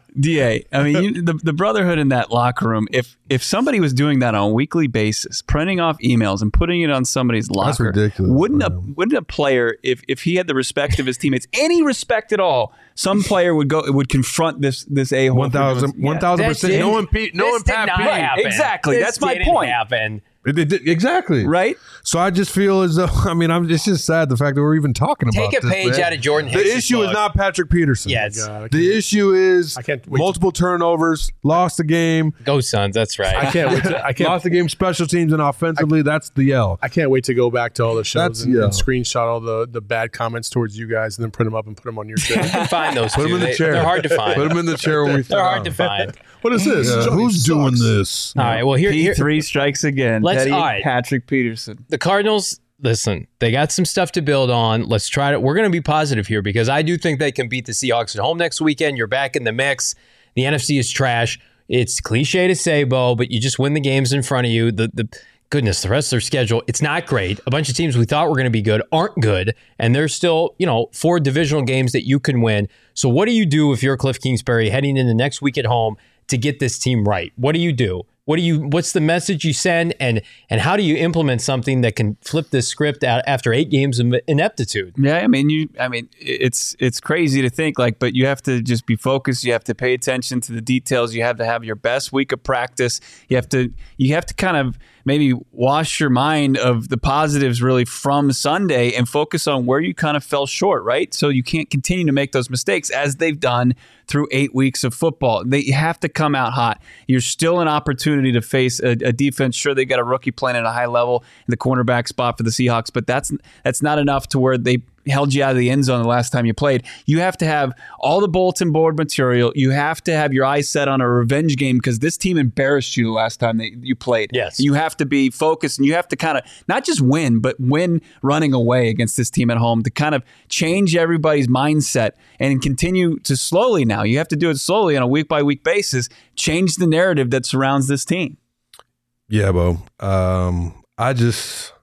S2: Da, I mean, you, the the brotherhood in that locker room. If if somebody was doing that on a weekly basis, printing off emails and putting it on somebody's locker,
S4: ridiculous,
S2: Wouldn't a wouldn't a player, if if he had the respect of his teammates, any respect at all, some player would go it would confront this this a hole.
S4: 1000 1000
S1: This
S4: percent. No
S1: didn't-
S4: one Pete no
S1: this
S4: one
S1: did
S4: Pat
S1: not
S4: Pete.
S1: happen.
S2: Exactly.
S1: This
S2: That's my point.
S1: Happen.
S4: It- it- it- exactly.
S2: right?
S4: So I just feel as though I mean I'm it's just sad the fact that we're even talking about
S1: Take a
S4: this,
S1: page
S4: man.
S1: out of Jordan
S4: The
S1: Hicks'
S4: issue
S1: book.
S4: is not Patrick Peterson.
S1: Yes.
S3: Oh God,
S4: The issue is
S3: I can't wait to-
S4: multiple turnovers, lost the game,
S1: Go Suns. That's right.
S3: I can't wait. To, I can't.
S4: lost the game special teams and offensively. that's the L.
S3: I can't wait to go back to all the shows
S4: That's-
S3: and,
S4: yeah.
S3: and screenshot all the, the bad comments towards you guys and then print them up and put them on your
S1: You can find those
S4: Put
S1: two.
S4: them in the
S1: They-
S4: chair.
S1: They're hard to find.
S4: Put them in the chair when we.
S1: They're hard to find.
S3: What is this?
S4: Yeah,
S3: Johnny
S4: who's doing this?
S1: All right. Well, here, here
S2: three strikes again.
S1: Let's-
S2: Teddy
S1: all right.
S2: Patrick Peterson.
S1: the Cardinals. Listen, they got some stuff to build on. Let's try to. We're going to be positive here because I do think they can beat the Seahawks at home next weekend. You're back in the mix. The NFC is trash. It's cliche to say, Bo, but you just win the games in front of you. The the goodness, the rest of their schedule, it's not great. A bunch of teams we thought were going to be good aren't good, and there's still you know four divisional games that you can win. So what do you do if you're Cliff Kingsbury heading into next week at home to get this team right? What do you do? What do you? What's the message you send, and and how do you implement something that can flip this script out after eight games of ineptitude?
S2: Yeah, I mean, you. I mean, it's it's crazy to think like, but you have to just be focused. You have to pay attention to the details. You have to have your best week of practice. You have to you have to kind of maybe wash your mind of the positives really from Sunday and focus on where you kind of fell short, right? So you can't continue to make those mistakes as they've done through eight weeks of football. They have to come out hot. You're still an opportunity to face a, a defense. Sure, they got a rookie playing at a high level in the cornerback spot for the Seahawks, but that's that's not enough to where they held you out of the end zone the last time you played. You have to have all the bulletin board material. You have to have your eyes set on a revenge game because this team embarrassed you the last time that you played.
S1: Yes.
S2: You have to be focused and you have to kind of not just win, but win running away against this team at home to kind of change everybody's mindset and continue to slowly now. You have to do it slowly on a week by week basis, change the narrative that surrounds this team.
S4: Yeah, Bo. Um, I just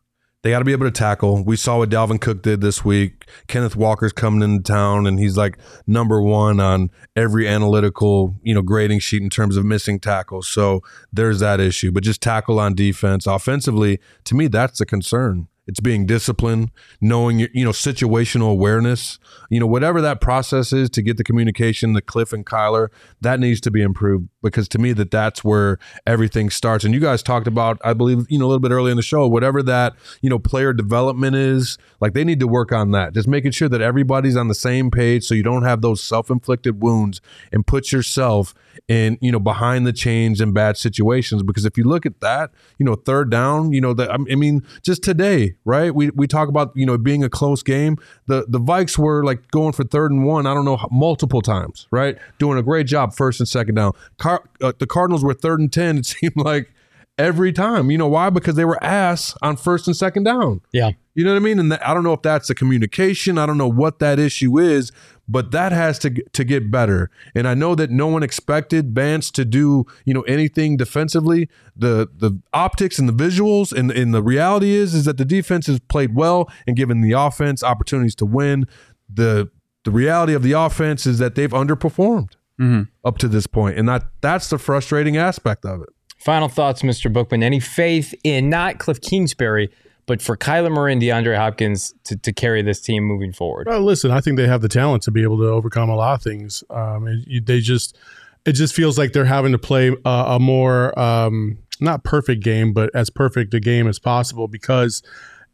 S4: they got to be able to tackle. We saw what Dalvin Cook did this week. Kenneth Walker's coming into town, and he's like number one on every analytical you know grading sheet in terms of missing tackles. So there's that issue. But just tackle on defense, offensively, to me, that's the concern. It's being disciplined, knowing your, you know, situational awareness, you know, whatever that process is to get the communication, the Cliff and Kyler, that needs to be improved because to me that that's where everything starts. And you guys talked about, I believe, you know, a little bit early in the show, whatever that, you know, player development is, like they need to work on that. Just making sure that everybody's on the same page so you don't have those self-inflicted wounds and put yourself in, you know, behind the chains in bad situations. Because if you look at that, you know, third down, you know, that I mean, just today, right? We we talk about, you know, being a close game. The the Vikes were like going for third and one, I don't know, multiple times, right? Doing a great job first and second down. Car- uh, the Cardinals were third and 10, it seemed like every time. You know why? Because they were ass on first and second down.
S1: Yeah.
S4: You know what I mean? And I don't know if that's the communication. I don't know what that issue is, but that has to to get better. And I know that no one expected Vance to do you know anything defensively. The the optics and the visuals and and the reality is is that the defense has played well and given the offense opportunities to win. The the reality of the offense is that they've underperformed mm-hmm. up to this point, and that that's the frustrating aspect of it.
S1: Final thoughts, Mr. Bookman. Any faith in not Cliff Kingsbury, but for Kyler Murray and DeAndre Hopkins to, to carry this team moving forward?
S3: Well, listen, I think they have the talent to be able to overcome a lot of things. Um, it, they just, it just feels like they're having to play a, a more um, not perfect game, but as perfect a game as possible because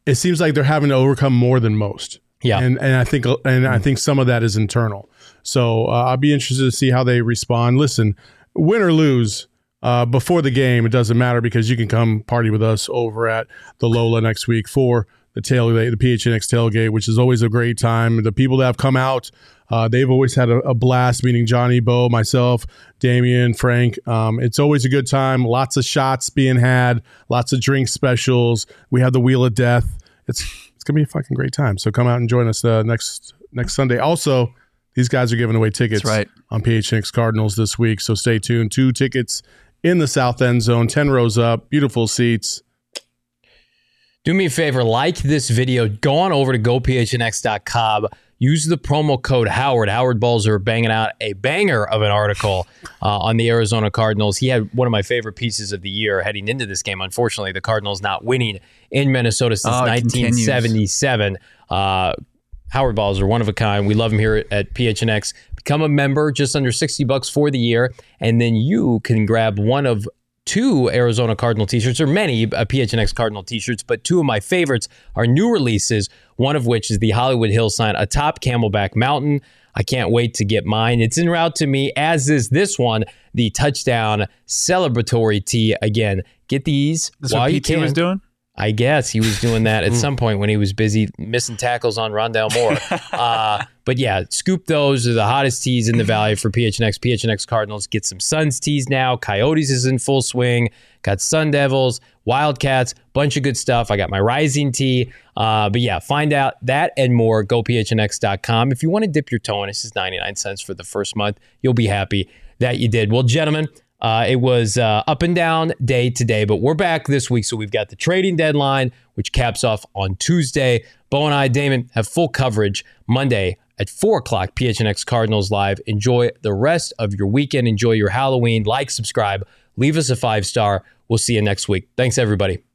S3: it seems like they're having to overcome more than most.
S1: Yeah.
S3: and and I think and I think some of that is internal. So uh, I'll be interested to see how they respond. Listen, win or lose. Uh, before the game, it doesn't matter because you can come party with us over at the Lola next week for the tailgate, the PHNX tailgate, which is always a great time. The people that have come out, uh, they've always had a, a blast. Meeting Johnny, Bo, myself, Damien, Frank. Um, it's always a good time. Lots of shots being had, lots of drink specials. We have the Wheel of Death. It's it's gonna be a fucking great time. So come out and join us uh, next next Sunday. Also, These guys are giving away tickets
S2: right.
S3: on PHNX Cardinals this week, so stay tuned. Two tickets in the south end zone, 10 rows up, beautiful seats.
S1: Do me a favor, like this video, go on over to gophnx.com. Use the promo code Howard. Howard Balzer are banging out a banger of an article uh, on the Arizona Cardinals. He had one of my favorite pieces of the year heading into this game. Unfortunately, the Cardinals not winning in Minnesota since
S2: Oh,
S1: 1977. Uh, Howard Balzer, one of a kind. We love him here at PHNX. Become a member, just under 60 bucks for the year, and then you can grab one of two Arizona Cardinal t-shirts, or many uh, PHNX Cardinal t-shirts, but two of my favorites are new releases, one of which is the Hollywood Hill sign atop Camelback Mountain. I can't wait to get mine. It's en route to me, as is this one, the touchdown celebratory tee. Again, get these
S2: That's
S1: while
S2: what
S1: you
S2: PT
S1: can.
S2: was doing.
S1: I guess he was doing that at some point when he was busy missing tackles on Rondale Moore. uh, but yeah, scoop those. They're the hottest tees in the valley for PHNX. PHNX Cardinals get some Suns tees now. Coyotes is in full swing. Got Sun Devils, Wildcats, bunch of good stuff. I got my Rising tee. Uh, but yeah, find out that and more. Go PHNX.com. If you want to dip your toe in, it's just 99 cents for the first month. You'll be happy that you did. Well, gentlemen, uh, it was uh, up and down day to day, but we're back this week. So we've got the trading deadline, which caps off on Tuesday. Bo and I, Damon, have full coverage Monday at 4 o'clock, PHNX Cardinals Live. Enjoy the rest of your weekend. Enjoy your Halloween. Like, subscribe, leave us a five star. We'll see you next week. Thanks, everybody.